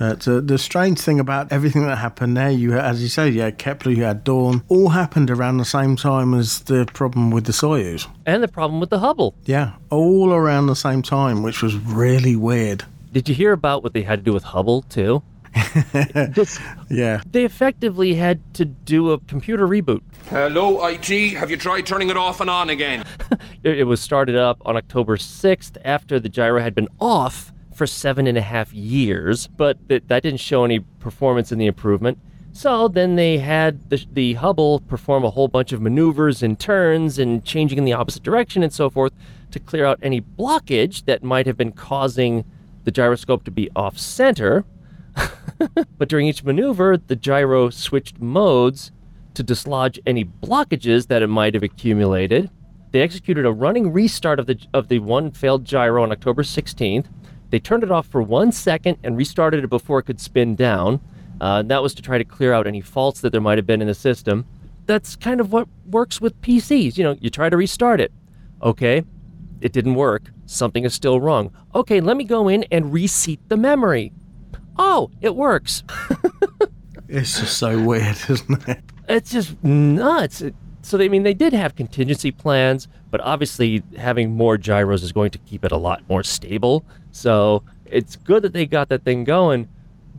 Uh, so the strange thing about everything that happened there, you as you say, you had Kepler, you had Dawn, all happened around the same time as the problem with the Soyuz.
And the problem with the Hubble.
Yeah, all around the same time, which was really weird.
Did you hear about what they had to do with Hubble, too?
Yeah.
They effectively had to do a computer reboot.
Hello, IT. Have you tried turning it off and on again?
It, it was started up on October 6th after the gyro had been off for seven and a half years, but th- that didn't show any performance in the improvement. So then they had the, the Hubble perform a whole bunch of maneuvers and turns and changing in the opposite direction and so forth to clear out any blockage that might have been causing the gyroscope to be off center. But during each maneuver, the gyro switched modes to dislodge any blockages that it might have accumulated. They executed a running restart of the of the one failed gyro on October 16th. They turned it off for one second and restarted it before it could spin down. Uh, that was to try to clear out any faults that there might have been in the system. That's kind of what works with PCs. You know, you try to restart it. Okay, it didn't work. Something is still wrong. Okay, let me go in and reseat the memory. Oh, it works.
It's just so weird, isn't it?
it's just nuts. It- so they I mean they did have contingency plans, but obviously having more gyros is going to keep it a lot more stable. So it's good that they got that thing going,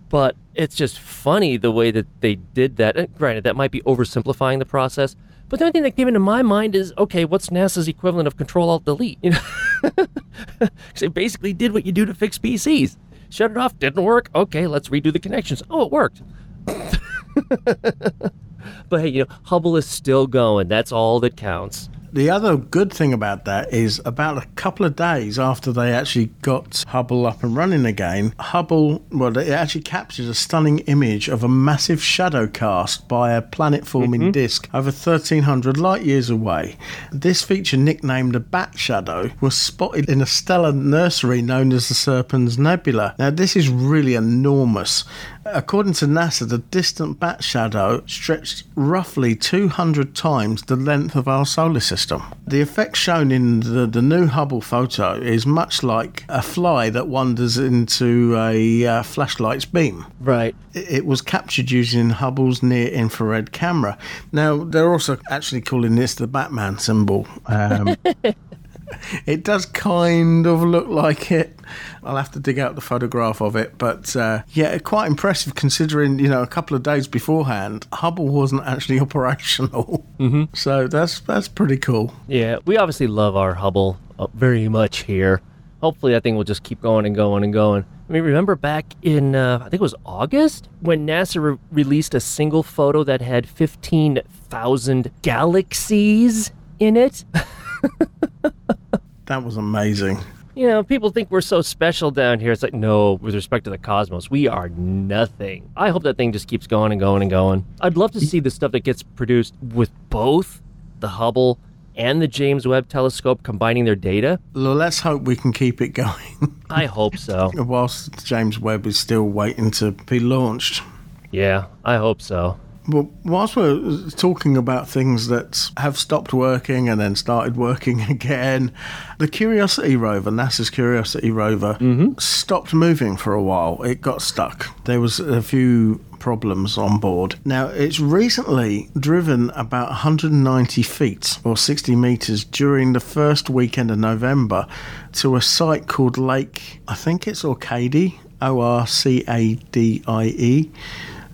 but it's just funny the way that they did that. And granted, that might be oversimplifying the process. But the only thing that came into my mind is, okay, what's NASA's equivalent of Control Alt Delete? You know, they basically did what you do to fix PCs. Shut it off, didn't work. Okay, let's redo the connections. Oh, it worked. But hey, you know, Hubble is still going. That's all that counts.
The other good thing about that is about a couple of days after they actually got Hubble up and running again, Hubble, well, it actually captured a stunning image of a massive shadow cast by a planet forming mm-hmm. disk over 1300 light years away. This feature, nicknamed the Bat Shadow, was spotted in a stellar nursery known as the Serpens Nebula. Now, this is really enormous. According to NASA, the distant bat shadow stretched roughly 200 times the length of our solar system. The effect shown in the, the new Hubble photo is much like a fly that wanders into a uh, flashlight's beam.
Right.
It, it was captured using Hubble's near infrared camera. Now, they're also actually calling this the Batman symbol. Um, it does kind of look like it. I'll have to dig out the photograph of it, but uh, yeah, quite impressive considering you know a couple of days beforehand Hubble wasn't actually operational.
Mm-hmm.
So that's that's pretty cool.
Yeah, we obviously love our Hubble uh, very much here. Hopefully, that thing will just keep going and going and going. I mean, remember back in, uh, I think it was August, when NASA re- released a single photo that had 15,000 galaxies in it?
That was amazing.
You know, people think we're so special down here. It's like, no, with respect to the cosmos, we are nothing. I hope that thing just keeps going and going and going. I'd love to see the stuff that gets produced with both the Hubble and the James Webb Telescope combining their data.
Well, let's hope we can keep it going
I hope so.
whilst James Webb is still waiting to be launched.
Yeah, I hope so.
Well, whilst we're talking about things that have stopped working and then started working again, the Curiosity rover, NASA's Curiosity rover, stopped moving for a while. It got stuck. There was a few problems on board. Now, it's recently driven about 190 feet or 60 meters during the first weekend of November to a site called Lake, I think it's Orcadie, O R C A D I E.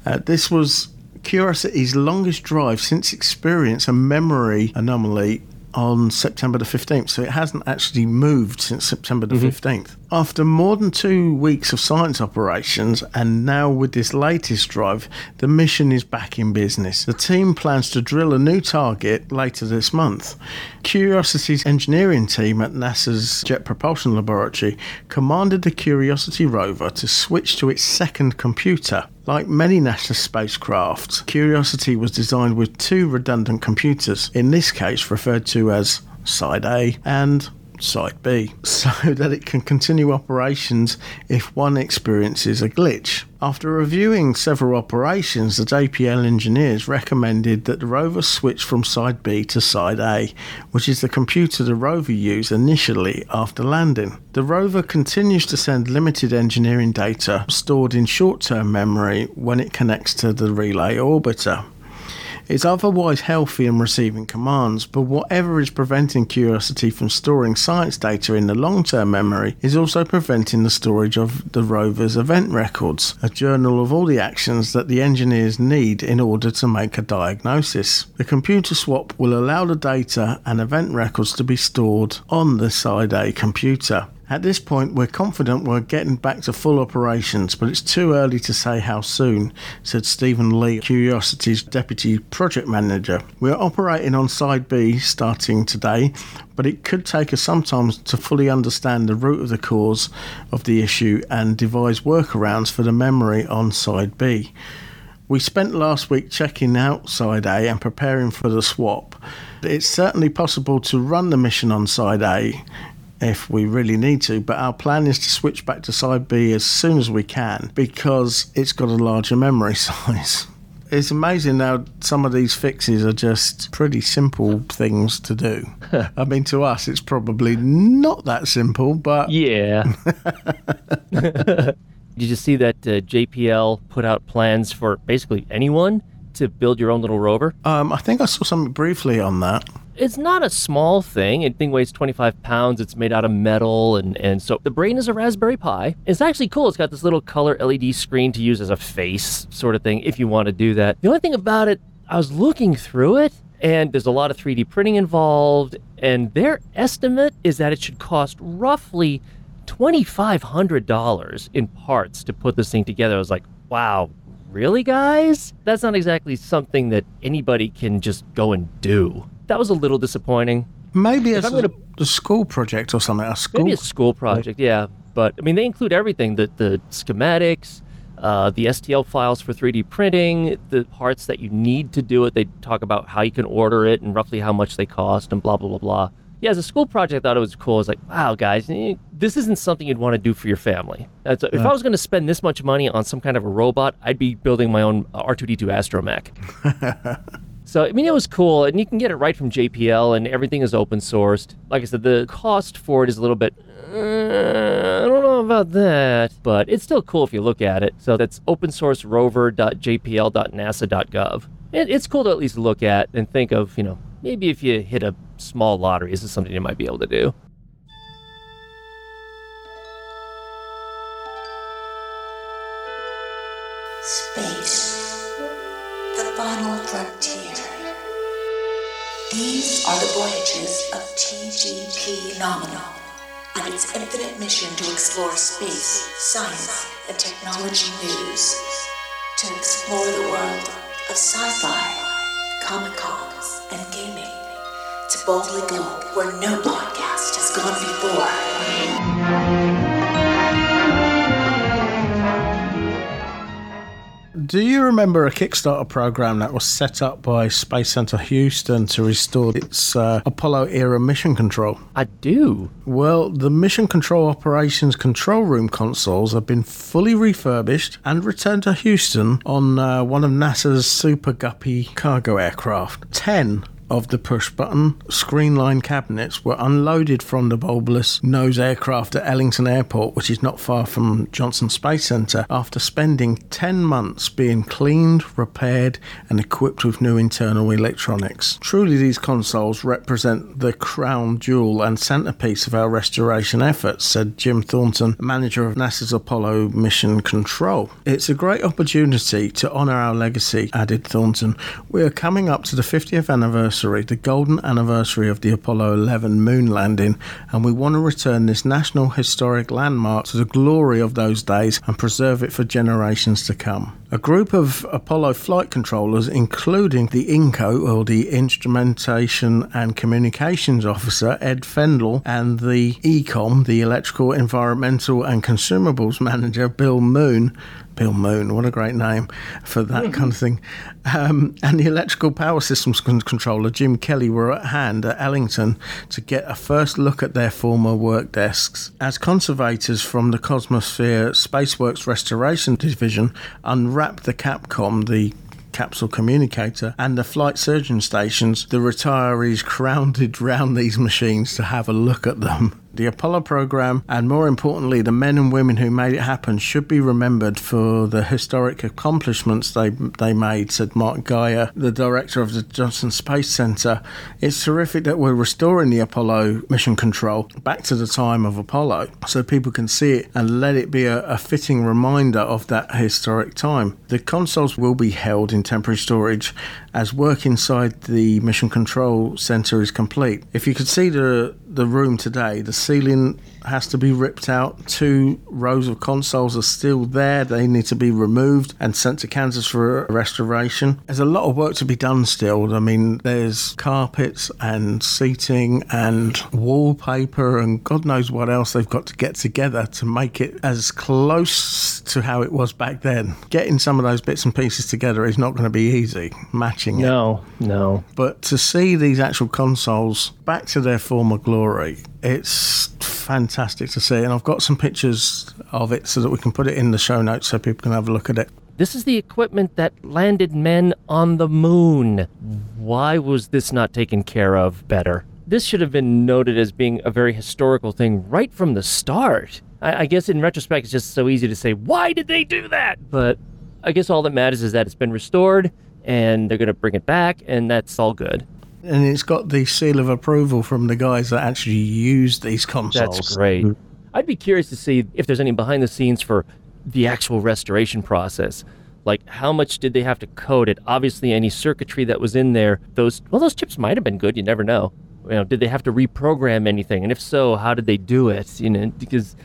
Uh, this was Curiosity's longest drive since experience a memory anomaly on September the 15th, so it hasn't actually moved since September the mm-hmm. 15th. After more than two weeks of science operations, and now with this latest drive, the mission is back in business. The team plans to drill a new target later this month. Curiosity's engineering team at NASA's Jet Propulsion Laboratory commanded the Curiosity rover to switch to its second computer. Like many NASA spacecraft, Curiosity was designed with two redundant computers, in this case referred to as Side A and Side B, so that it can continue operations if one experiences a glitch. After reviewing several operations, the JPL engineers recommended that the rover switch from Side B to Side A, which is the computer the rover used initially after landing. The rover continues to send limited engineering data stored in short term memory when it connects to the relay orbiter. It's otherwise healthy in receiving commands, but whatever is preventing Curiosity from storing science data in the long term memory is also preventing the storage of the rover's event records, a journal of all the actions that the engineers need in order to make a diagnosis. The computer swap will allow the data and event records to be stored on the Side A computer. At this point, we're confident we're getting back to full operations, but it's too early to say how soon, said Steven Lee, Curiosity's Deputy Project Manager. We're operating on Side B starting today, but it could take us some time to fully understand the root of the cause of the issue and devise workarounds for the memory on Side B. We spent last week checking out Side A and preparing for the swap. It's certainly possible to run the mission on Side A if we really need to, but our plan is to switch back to Side B as soon as we can because it's got a larger memory size. It's amazing how some of these fixes are just pretty simple things to do. I mean, to us, it's probably not that simple, but.
Yeah. Did you see that uh, JPL put out plans for basically anyone to build your own little rover?
Um, I think I saw something briefly on that.
It's not a small thing. It thing weighs 25 pounds. It's made out of metal, and, and so the brain is a Raspberry Pi. It's actually cool. It's got this little color LED screen to use as a face sort of thing if you want to do that. The only thing about it, I was looking through it, and there's a lot of 3D printing involved, and their estimate is that it should cost roughly $2,500 in parts to put this thing together. I was like, wow, really, guys? That's not exactly something that anybody can just go and do. That was a little disappointing.
Maybe
If
as a,
gonna-
a school project or something. A school.
Maybe a school project, yeah. But I mean, they include everything: the the schematics, uh, the STL files for 3D printing, the parts that you need to do it. They talk about how you can order it and roughly how much they cost, and blah blah blah blah. Yeah, as a school project, I thought it was cool. I was like, wow, guys, eh, this isn't something you'd want to do for your family. That's, If I was going to spend this much money on some kind of a robot, I'd be building my own uh, R2D2 Astromech. So I mean, it was cool, and you can get it right from JPL, and everything is open sourced. Like I said, the cost for it is a little bit. Uh, I don't know about that, but it's still cool if you look at it. So that's open source rover.jpl.nasa.gov. It, it's cool to at least look at and think of, you know, maybe if you hit a small lottery, this is something you might be able to do.
Space. The final frontier. These are the voyages of TGP Nominal and its infinite mission to explore space, science, and technology news. To explore the world of sci-fi, comic-cons, and gaming. To boldly go where no podcast has gone before.
Do you remember a Kickstarter program that was set up by Space Center Houston to restore its uh, Apollo era mission control?
I do.
Well, the Mission Control Operations Control Room consoles have been fully refurbished and returned to Houston on uh, one of NASA's Super Guppy cargo aircraft. Ten of the push button screenline cabinets were unloaded from the bulbous nose aircraft at Ellington Airport, which is not far from Johnson Space Center, after spending 10 months being cleaned, repaired, and equipped with new internal electronics. Truly, these consoles represent the crown jewel and centerpiece of our restoration efforts, said Jim Thornton, manager of NASA's Apollo Mission Control. It's a great opportunity to honor our legacy, added Thornton. We are coming up to the 50th anniversary, the golden anniversary of the Apollo 11 moon landing, and we want to return this national historic landmark to the glory of those days and preserve it for generations to come. A group of Apollo flight controllers, including the INCO, or the Instrumentation and Communications Officer, Ed Fendell, and the EECOM, the Electrical, Environmental and Consumables Manager, Bill Moon, Bill Moon, what a great name for that kind of thing. Um, and the electrical power systems controller, Jim Kelly, were at hand at Ellington to get a first look at their former work desks. As conservators from the Cosmosphere Spaceworks Restoration Division unwrapped the Capcom, the capsule communicator, and the flight surgeon stations, the retirees crowded round these machines to have a look at them. The Apollo program, and more importantly, the men and women who made it happen, should be remembered for the historic accomplishments they they made, said Mark Geyer, the director of the Johnson Space Center. It's terrific that we're restoring the Apollo mission control back to the time of Apollo so people can see it and let it be a, a fitting reminder of that historic time. The consoles will be held in temporary storage as work inside the mission control center is complete. If you could see the the room today, the ceiling has to be ripped out. Two rows of consoles are still there. They need to be removed and sent to Kansas for restoration. There's a lot of work to be done still. I mean, there's carpets and seating and wallpaper and God knows what else they've got to get together to make it as close to how it was back then. Getting some of those bits and pieces together is not going to be easy, matching it.
No, no.
But to see these actual consoles back to their former glory, it's fantastic to see. And I've got some pictures of it so that we can put it in the show notes so people can have a look at it.
This is the equipment that landed men on the moon. Why was this not taken care of better? This should have been noted as being a very historical thing right from the start. I, I guess in retrospect, it's just so easy to say, why did they do that? But I guess all that matters is that it's been restored and they're going to bring it back, and that's all good.
And it's got the seal of approval from the guys that actually use these consoles.
That's great. I'd be curious to see if there's any behind the scenes for the actual restoration process. Like how much did they have to code it? Obviously, any circuitry that was in there, those well, those chips might have been good. You never know. You know, did they have to reprogram anything? And if so, how did they do it? You know, because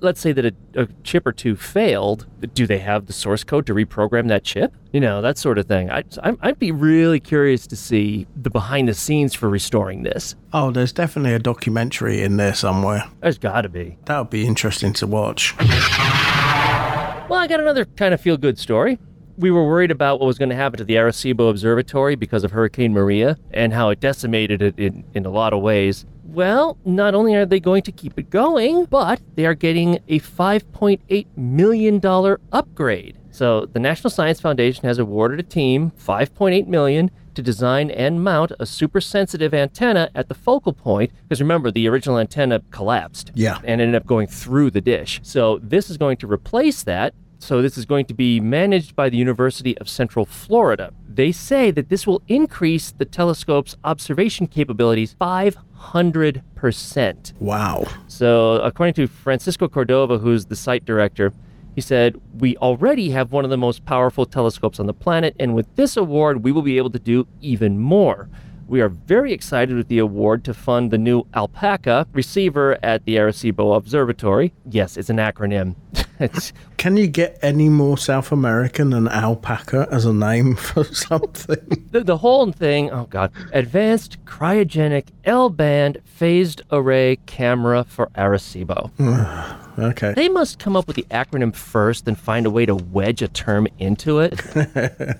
let's say that a, a chip or two failed, do they have the source code to reprogram that chip? You know, that sort of thing. I, I'd be really curious to see the behind the scenes for restoring this.
Oh, there's definitely a documentary in there somewhere.
There's got to be.
That would be interesting to watch.
Well, I got another kind of feel good story. We were worried about what was going to happen to the Arecibo Observatory because of Hurricane Maria and how it decimated it in, in a lot of ways. Well, not only are they going to keep it going, but they are getting a $5.8 million upgrade. So the National Science Foundation has awarded a team 5.8 million to design and mount a super sensitive antenna at the focal point because remember the original antenna collapsed
Yeah.
and ended up going through the dish. So this is going to replace that. So this is going to be managed by the University of Central Florida. They say that this will increase the telescope's observation capabilities 500%.
Wow.
So, according to Francisco Cordova, who's the site director, he said, We already have one of the most powerful telescopes on the planet, and with this award, we will be able to do even more. We are very excited with the award to fund the new Alpaca receiver at the Arecibo Observatory. Yes, it's an acronym. It's-
Can you get any more South American than alpaca as a name for something?
the, the whole thing, oh God, Advanced Cryogenic L band Phased Array Camera for Arecibo.
okay.
They must come up with the acronym first and find a way to wedge a term into it.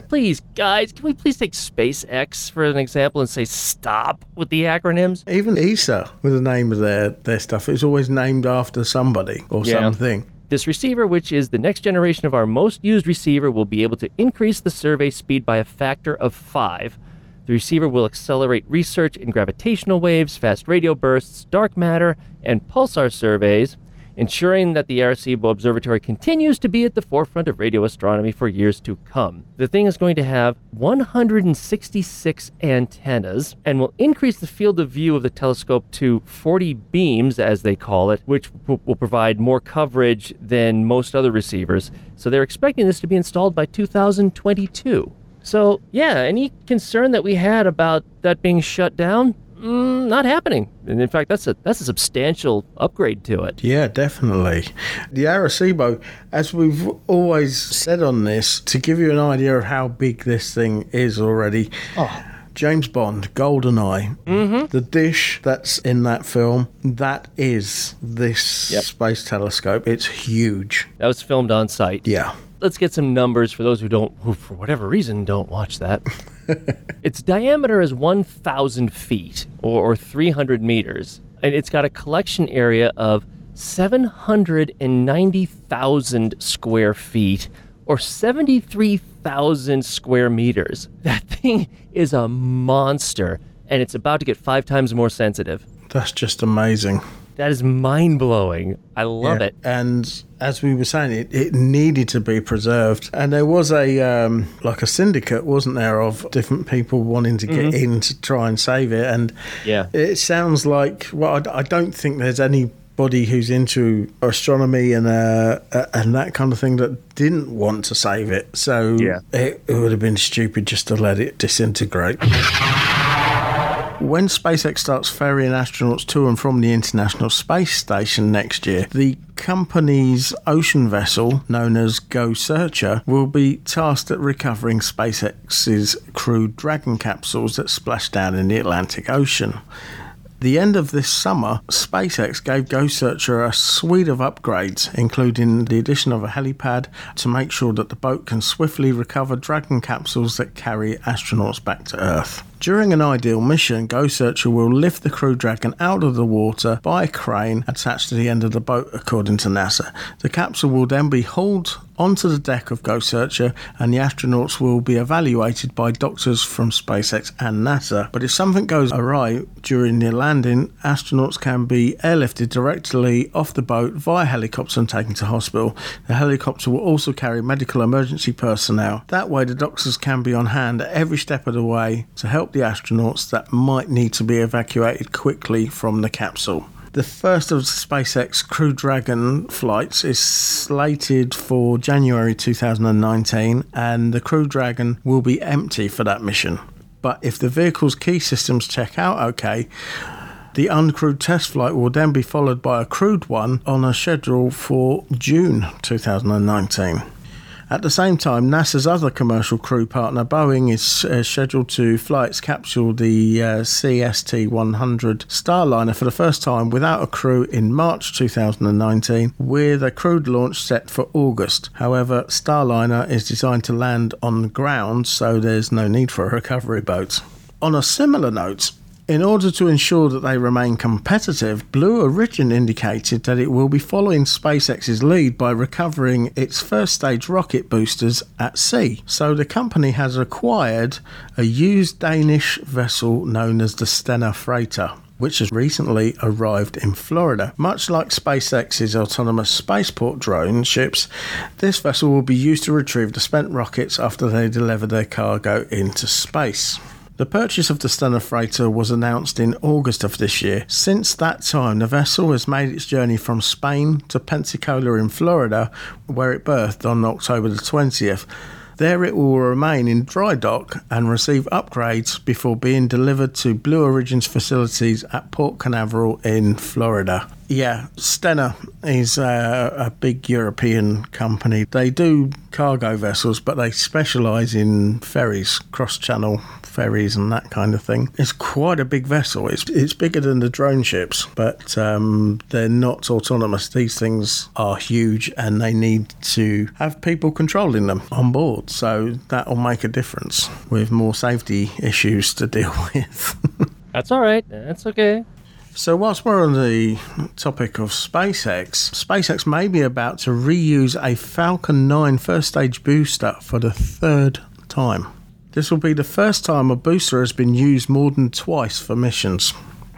please, guys, can we please take SpaceX for an example and say stop with the acronyms?
Even ESA, with the name of their, their stuff, it's always named after somebody or
Yeah.
something.
This receiver, which is the next generation of our most used receiver, will be able to increase the survey speed by a factor of five. The receiver will accelerate research in gravitational waves, fast radio bursts, dark matter, and pulsar surveys, ensuring that the Arecibo Observatory continues to be at the forefront of radio astronomy for years to come. The thing is going to have 166 antennas and will increase the field of view of the telescope to 40 beams, as they call it, which w- will provide more coverage than most other receivers. So they're expecting this to be installed by 2022. So, yeah, any concern that we had about that being shut down, mm, not happening. And in fact, that's a that's a substantial upgrade to it.
Yeah, definitely. The Arecibo, as we've always said on this, to give you an idea of how big this thing is already. James Bond, GoldenEye,
mm-hmm.
the dish that's in that film, that is this space telescope. It's huge.
That was filmed on site.
Yeah.
Let's get some numbers for those who don't, who for whatever reason don't watch that. its diameter is 1,000 feet or, or 300 meters, and it's got a collection area of 790,000 square feet or 73,000 square meters. That thing is a monster, and it's about to get five times more sensitive.
That's just amazing.
That is mind blowing. I love
Yeah.
it.
And as we were saying, it, it needed to be preserved. And there was a um, like a syndicate, wasn't there, of different people wanting to get
Mhm.
in to try and save it. And
Yeah.
it sounds like well, I, I don't think there's anybody who's into astronomy and uh, uh, and that kind of thing that didn't want to save it. So
Yeah.
it, it would have been stupid just to let it disintegrate. When SpaceX starts ferrying astronauts to and from the International Space Station next year, the company's ocean vessel, known as Go Searcher, will be tasked at recovering SpaceX's Crew Dragon capsules that splashed down in the Atlantic Ocean. The end of this summer, SpaceX gave Go Searcher a suite of upgrades, including the addition of a helipad to make sure that the boat can swiftly recover Dragon capsules that carry astronauts back to Earth. During an ideal mission, Go Searcher will lift the Crew Dragon out of the water by a crane attached to the end of the boat, according to NASA. The capsule will then be hauled onto the deck of Go Searcher, and the astronauts will be evaluated by doctors from SpaceX and NASA. But if something goes awry during the landing, astronauts can be airlifted directly off the boat via helicopter and taken to hospital. The helicopter will also carry medical emergency personnel. That way, the doctors can be on hand at every step of the way to help the astronauts that might need to be evacuated quickly from the capsule. The first of SpaceX Crew Dragon flights is slated for January 2019, and the Crew Dragon will be empty for that mission. But if the vehicle's key systems check out okay, the uncrewed test flight will then be followed by a crewed one on a schedule for June 2019. At the same time, NASA's other commercial crew partner, Boeing, is uh, scheduled to fly its capsule, the uh, CST 100 Starliner, for the first time without a crew in March 2019, with a crewed launch set for August. However, Starliner is designed to land on the ground, so there's no need for a recovery boat. On a similar note, in order to ensure that they remain competitive, Blue Origin indicated that it will be following SpaceX's lead by recovering its first stage rocket boosters at sea. So the company has acquired a used Danish vessel known as the Stena Freighter which has recently arrived in Florida. Much like SpaceX's autonomous spaceport drone ships, this vessel will be used to retrieve the spent rockets after they deliver their cargo into space. The purchase of the Stena freighter was announced in August of this year. Since that time, the vessel has made its journey from Spain to Pensacola in Florida, where it berthed on October the 20th. There it will remain in dry dock and receive upgrades before being delivered to Blue Origin's facilities at Port Canaveral in Florida. Yeah, Stena is a, a big European company. They do cargo vessels, but they specialise in ferries, cross channel ferries and that kind of thing. It's quite a big vessel. It's, it's bigger than the drone ships, but um, they're not autonomous. These things are huge and they need to have people controlling them on board. So that'll make a difference with more safety issues to deal with.
That's all right. That's okay.
So, whilst we're on the topic of SpaceX, SpaceX may be about to reuse a Falcon 9 first stage booster for the third time. This will be the first time a booster has been used more than twice for missions.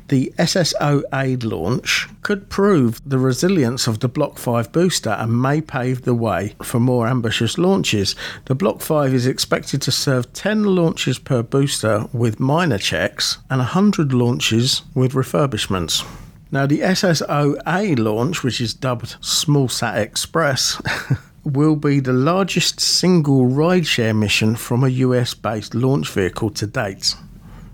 The SSO-A launch could prove the resilience of the Block 5 booster and may pave the way for more ambitious launches. The Block 5 is expected to serve 10 launches per booster with minor checks and 100 launches with refurbishments. Now, the SSO-A launch, which is dubbed SmallSat Express, will be the largest single rideshare mission from a US based launch vehicle to date.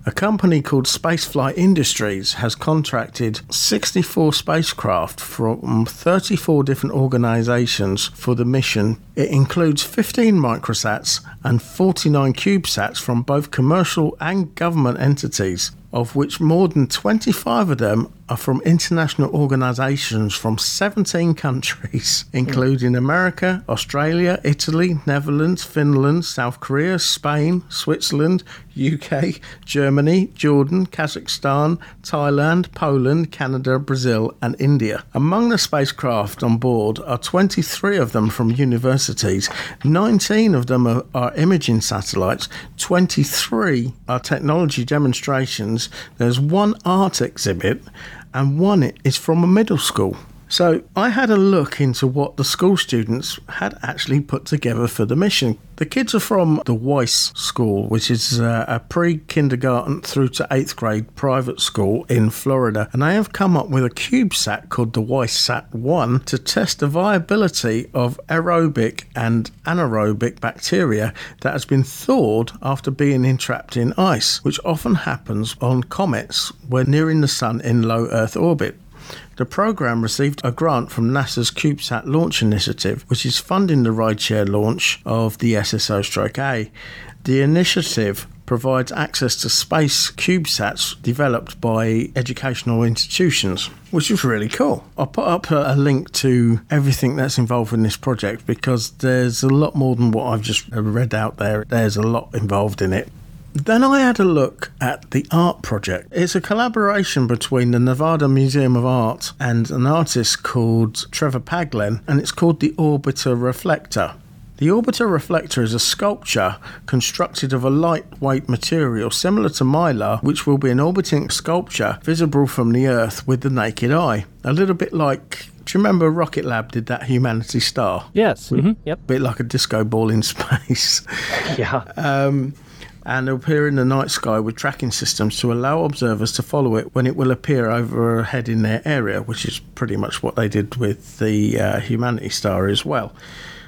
A company called Spaceflight Industries has contracted 64 spacecraft from 34 different organizations for the mission. It includes 15 microsats and 49 CubeSats from both commercial and government entities, of which more than 25 of them are from international organisations from 17 countries, including America, Australia, Italy, Netherlands, Finland, South Korea, Spain, Switzerland, UK, Germany, Jordan, Kazakhstan, Thailand, Poland, Canada, Brazil, and India. Among the spacecraft on board are 23 of them from universities, 19 of them are, are imaging satellites, 23 are technology demonstrations, there's one art exhibit and one is from a middle school. So I had a look into what the school students had actually put together for the mission. The kids are from the Weiss School, which is uh, a pre kindergarten through to eighth grade private school in Florida, and they have come up with a CubeSat called the Weiss Sat 1 to test the viability of aerobic and anaerobic bacteria that has been thawed after being entrapped in ice, which often happens on comets when nearing the Sun in low Earth orbit. The program received a grant from NASA's CubeSat launch initiative, which is funding the rideshare launch of the SSO Stroke A. The initiative provides access to space CubeSats developed by educational institutions, which is really cool. I'll put up a, a link to everything that's involved in this project because there's a lot more than what I've just read out there. There's a lot involved in it. Then I had a look at the art project. It's a collaboration between the Nevada Museum of Art and an artist called Trevor Paglen, and it's called the Orbiter Reflector. The Orbiter Reflector is a sculpture constructed of a lightweight material similar to mylar, which will be an orbiting sculpture visible from the Earth with the naked eye. A little bit like do you remember Rocket Lab did that Humanity Star?
Yes. Mm-hmm. Yep.
Bit like a disco ball in space.
Yeah.
Um, and appear in the night sky with tracking systems to allow observers to follow it when it will appear overhead in their area, which is pretty much what they did with the uh, Humanity Star as well.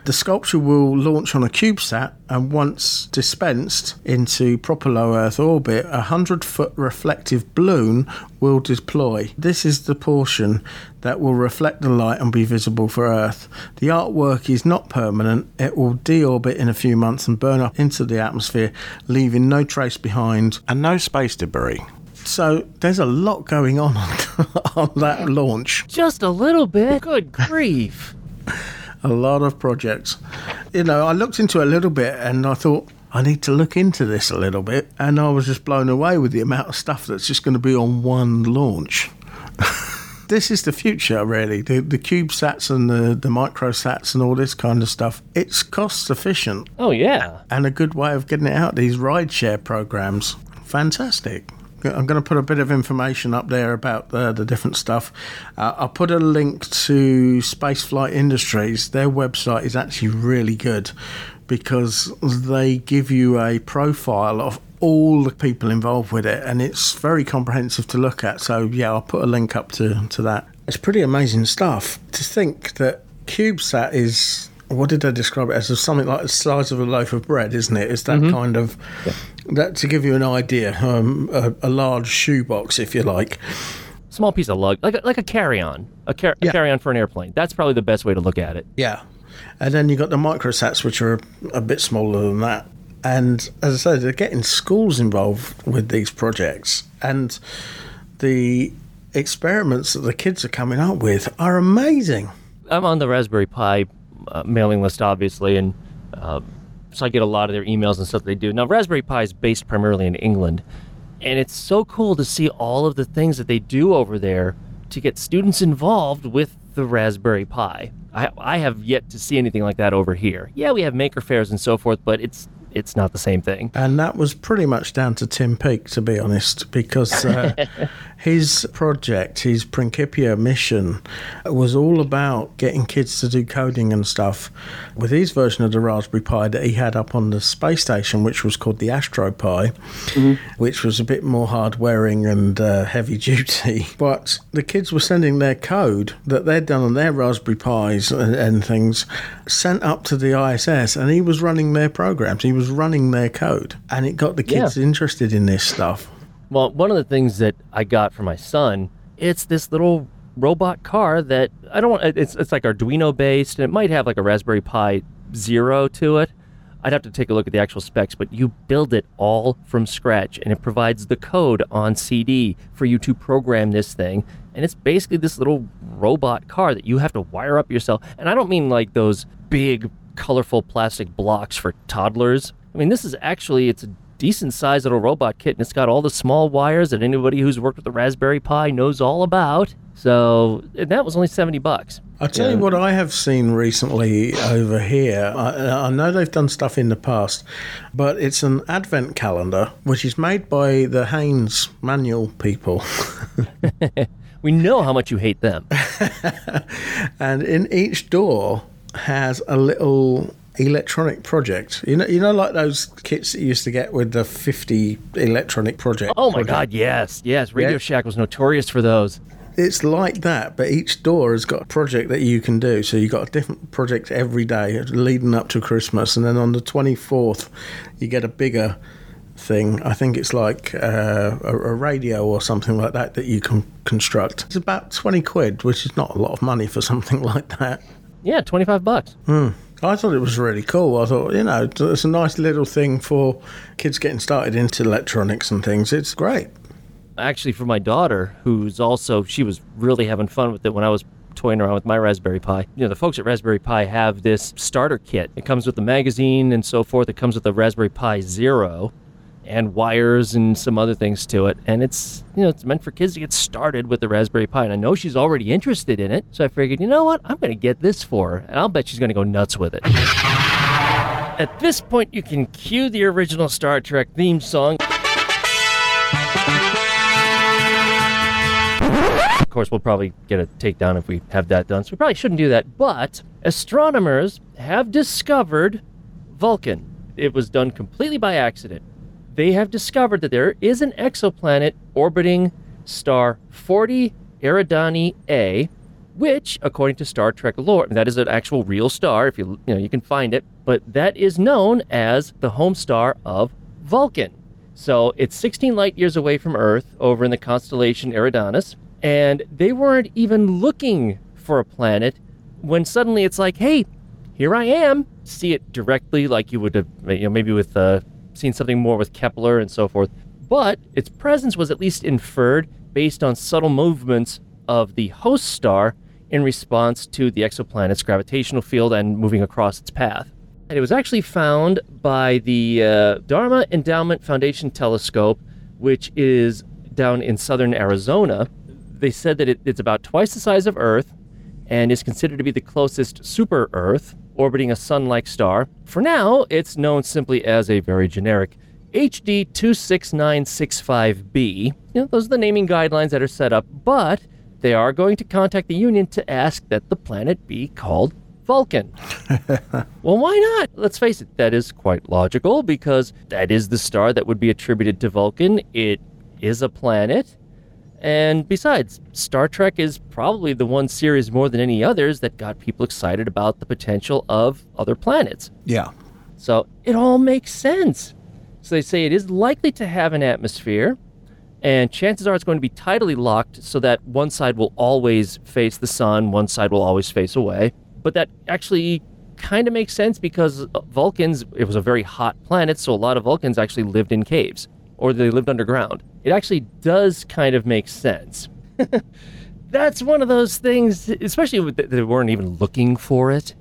The sculpture will launch on a CubeSat and once dispensed into proper low Earth orbit, a 100 foot reflective balloon will deploy. This is the portion that will reflect the light and be visible for Earth. The artwork is not permanent, it will deorbit in a few months and burn up into the atmosphere, leaving no trace behind and no space debris. So there's a lot going on on that launch.
Just a little bit. Good grief.
a lot of projects. You know, I looked into it a little bit and I thought, I need to look into this a little bit. And I was just blown away with the amount of stuff that's just going to be on one launch. this is the future, really. The, the CubeSats and the, the microsats and all this kind of stuff. It's cost efficient.
Oh, yeah.
And a good way of getting it out. These rideshare programs. Fantastic. I'm going to put a bit of information up there about the, the different stuff. Uh, I'll put a link to Spaceflight Industries. Their website is actually really good because they give you a profile of all the people involved with it, and it's very comprehensive to look at. So, yeah, I'll put a link up to, to that. It's pretty amazing stuff to think that CubeSat is what did they describe it as? Something like the size of a loaf of bread, isn't it? It's that
Mhm.
kind of that to give you an idea, um, a, a large shoebox, if you like.
Small piece of lug, like a, like a carry-on, a, car- a carry-on for an airplane. That's probably the best way to look at it.
Yeah, and then you got the microsats, which are a, a bit smaller than that. And as I said, they're getting schools involved with these projects, and the experiments that the kids are coming up with are amazing.
I'm on the Raspberry Pi uh, mailing list, obviously, and uh, so I get a lot of their emails and stuff they do. Now, Raspberry Pi is based primarily in England, and it's so cool to see all of the things that they do over there to get students involved with the Raspberry Pi. I, I have yet to see anything like that over here. Yeah, we have maker fairs and so forth, but it's it's not the same thing.
And that was pretty much down to Tim Peake, to be honest, because uh, his project, his Principia mission, was all about getting kids to do coding and stuff. With his version of the Raspberry Pi that he had up on the space station, which was called the Astro Pi, which was a bit more hard wearing and uh, heavy duty. But the kids were sending their code that they'd done on their Raspberry Pis and, and things sent up to the ISS, and he was running their programs. He was running their code, and it got the kids interested in this stuff.
Well, one of the things that I got for my son, it's this little robot car that I don't want. It's it's like Arduino based, and it might have like a Raspberry Pi Zero to it. I'd have to take a look at the actual specs, but you build it all from scratch, and it provides the code on CD for you to program this thing. And it's basically this little robot car that you have to wire up yourself. And I don't mean like those big, colorful plastic blocks for toddlers. I mean, this is actually it's a decent sized little robot kit, and it's got all the small wires that anybody who's worked with the Raspberry Pi knows all about. So and that was only seventy bucks.
I'll tell you what I have seen recently over here. I, I know they've done stuff in the past, but it's an advent calendar which is made by the Haynes Manual people.
We know how much you hate them.
and in each door has a little electronic project. You know, you know, like those kits that you used to get with the fifty electronic project.
Oh my
project.
God, yes, yes. Radio
Yeah.
Shack was notorious for those.
It's like that, but each door has got a project that you can do. So you've got a different project every day leading up to Christmas. And then on the 24th, you get a bigger thing. I think it's like uh, a, a radio or something like that that you can construct. It's about 20 quid, which is not a lot of money for something like that.
Yeah, twenty-five bucks.
Hmm. I thought it was really cool. I thought, you know, it's a nice little thing for kids getting started into electronics and things. It's great.
Actually, for my daughter, who's also she was really having fun with it when I was toying around with my Raspberry Pi. You know, the folks at Raspberry Pi have this starter kit. It comes with the magazine and so forth. It comes with the Raspberry Pi Zero and wires and some other things to it. And it's, you know, it's meant for kids to get started with the Raspberry Pi. And I know she's already interested in it. So I figured, you know what? I'm going to get this for her. And I'll bet she's going to go nuts with it. At this point, you can cue the original Star Trek theme song. Of course, we'll probably get a takedown if we have that done, so we probably shouldn't do that. But astronomers have discovered Vulcan. It was done completely by accident. They have discovered that there is an exoplanet orbiting star 40 Eridani A, which, according to Star Trek lore, that is an actual real star. If you you know you can find it, but that is known as the home star of Vulcan. So it's 16 light years away from Earth, over in the constellation Eridanus, and they weren't even looking for a planet when suddenly it's like, hey, here I am. See it directly, like you would have, you know, maybe with uh, seen something more with Kepler and so forth. But its presence was at least inferred based on subtle movements of the host star in response to the exoplanet's gravitational field and moving across its path. And it was actually found by the uh, Dharma Endowment Foundation telescope, which is down in southern Arizona. They said that it, it's about twice the size of Earth and is considered to be the closest super Earth, orbiting a sun like star. For now, it's known simply as a very generic HD 26965b. You know, those are the naming guidelines that are set up, but they are going to contact the Union to ask that the planet be called Vulcan. well, why not? Let's face it, that is quite logical because that is the star that would be attributed to Vulcan. It is a planet. And besides, Star Trek is probably the one series more than any others that got people excited about the potential of other planets.
Yeah.
So it all makes sense. So they say it is likely to have an atmosphere, and chances are it's going to be tidally locked so that one side will always face the sun, one side will always face away. But that actually kind of makes sense because Vulcans, it was a very hot planet, so a lot of Vulcans actually lived in caves or they lived underground. It actually does kind of make sense. That's one of those things, especially with they weren't even looking for it.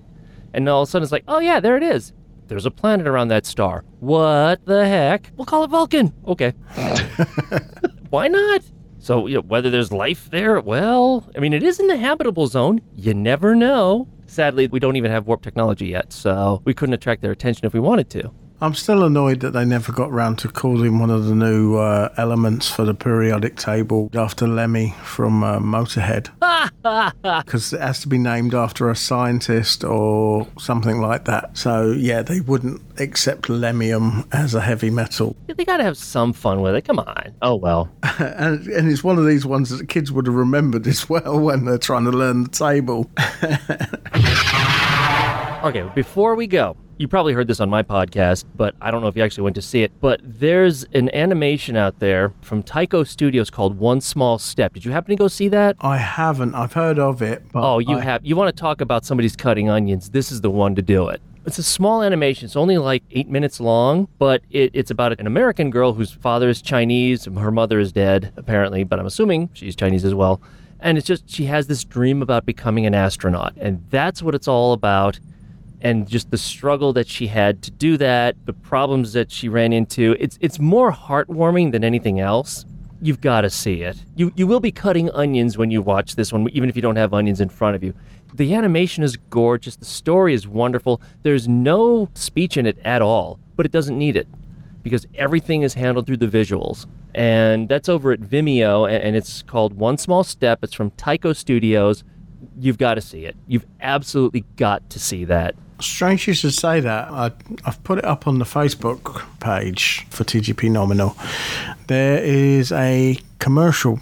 And all of a sudden it's like, oh yeah, there it is. There's a planet around that star. What the heck? We'll call it Vulcan. Okay. Why not? So, you know, whether there's life there, well, I mean, it is in the habitable zone. You never know. Sadly, we don't even have warp technology yet, so we couldn't attract their attention if we wanted to.
I'm still annoyed that they never got round to calling one of the new uh, elements for the periodic table after Lemmy from uh, Motorhead. Because it has to be named after a scientist or something like that. So, yeah, they wouldn't accept lemmium as a heavy metal.
they gotta have some fun with it. Come on. Oh, well.
and, and it's one of these ones that the kids would have remembered as well when they're trying to learn the table.
Okay, before we go, you probably heard this on my podcast, but I don't know if you actually went to see it. But there's an animation out there from Taiko Studios called One Small Step. Did you happen to go see that?
I haven't. I've heard of it. But
oh, you
I-
have. You want to talk about somebody's cutting onions? This is the one to do it. It's a small animation. It's only like eight minutes long, but it, it's about an American girl whose father is Chinese. Her mother is dead, apparently, but I'm assuming she's Chinese as well. And it's just, she has this dream about becoming an astronaut. And that's what it's all about. And just the struggle that she had to do that, the problems that she ran into. It's, it's more heartwarming than anything else. You've got to see it. You, you will be cutting onions when you watch this one, even if you don't have onions in front of you. The animation is gorgeous. The story is wonderful. There's no speech in it at all, but it doesn't need it because everything is handled through the visuals. And that's over at Vimeo, and it's called One Small Step. It's from Taiko Studios. You've got to see it. You've absolutely got to see that.
Strange you should say that. I, I've put it up on the Facebook page for TGP Nominal. There is a commercial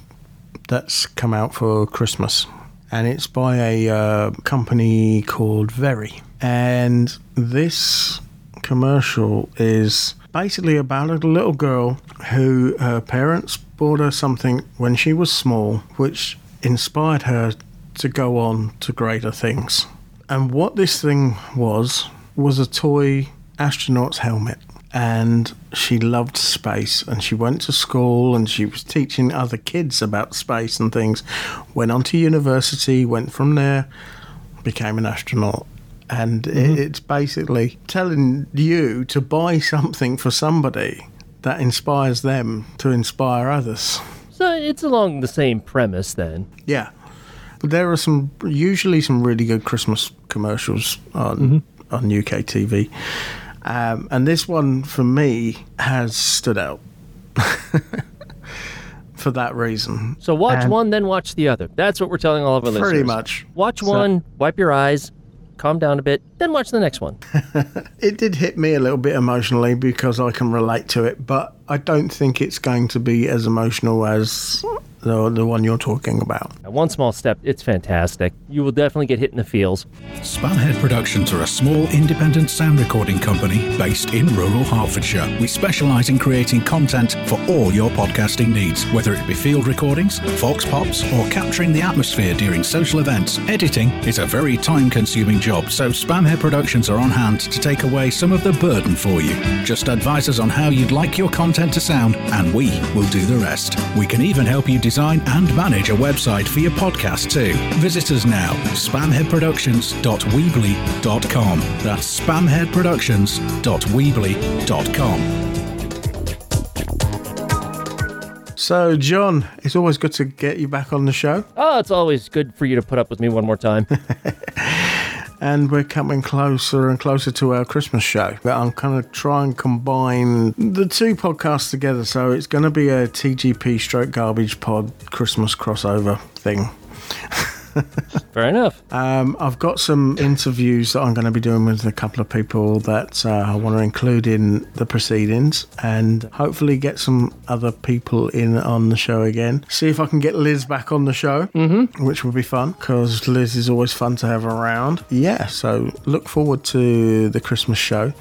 that's come out for Christmas, and it's by a uh, company called Very. And this commercial is basically about a little girl who her parents bought her something when she was small, which inspired her to go on to greater things. And what this thing was, was a toy astronaut's helmet. And she loved space and she went to school and she was teaching other kids about space and things. Went on to university, went from there, became an astronaut. And it, mm-hmm. it's basically telling you to buy something for somebody that inspires them to inspire others.
So it's along the same premise then.
Yeah. But there are some usually some really good Christmas commercials on on UK TV, um, and this one for me has stood out for that reason.
So watch
And-
one, then watch the other. That's what we're telling all of our listeners.
Pretty much.
Watch
So-
one, wipe your eyes, calm down a bit, then watch the next one.
It did hit me a little bit emotionally because I can relate to it, but I don't think it's going to be as emotional as the the one you're talking about.
One small step, it's fantastic. You will definitely get hit in the feels.
Spamhead Productions are a small independent sound recording company based in rural Hertfordshire. We specialise in creating content for all your podcasting needs, whether it be field recordings, vox pops, or capturing the atmosphere during social events. Editing is a very time consuming job, so Spamhead Productions are on hand to take away some of the burden for you. Just advise us on how you'd like your content to sound, and we will do the rest. We can even help you design and manage a website for your podcast too. Visit us now, spamheadproductions.weebly.com. That's spamheadproductions.weebly.com.
So, John, it's always good to get you back on the show.
Oh, it's always good for you to put up with me one more time.
and we're coming closer and closer to our Christmas show. But I'm kind of try and combine the two podcasts together, so it's going to be a TGP stroke garbage pod Christmas crossover thing.
Fair enough.
Um, I've got some interviews that I'm going to be doing with a couple of people that uh, I want to include in the proceedings and hopefully get some other people in on the show again. See if I can get Liz back on the show, mm-hmm. which would be fun because Liz is always fun to have around. Yeah, so look forward to the Christmas show.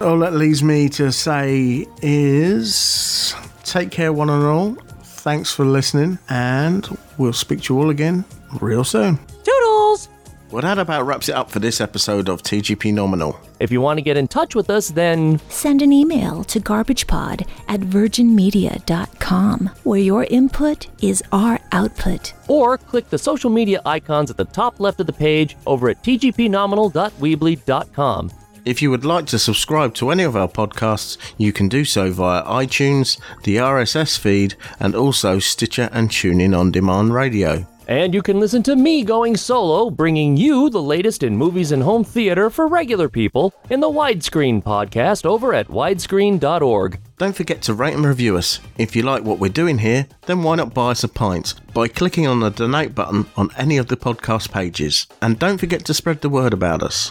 All that leaves me to say is take care, one and all. Thanks for listening, and we'll speak to you all again real soon.
Toodles!
Well, that about wraps it up for this episode of TGP Nominal.
If you want to get in touch with us, then
Send an email to garbagepod at virginmedia.com, where your input is our output.
or click the social media icons at the top left of the page over at tgpnominal.weebly.com.
If you would like to subscribe to any of our podcasts, you can do so via iTunes, the RSS feed, and also Stitcher and TuneIn on demand radio.
And you can listen to me going solo, bringing you the latest in movies and home theater for regular people in the Widescreen podcast over at widescreen.org.
Don't forget to rate and review us. If you like what we're doing here, then why not buy us a pint by clicking on the donate button on any of the podcast pages. And don't forget to spread the word about us.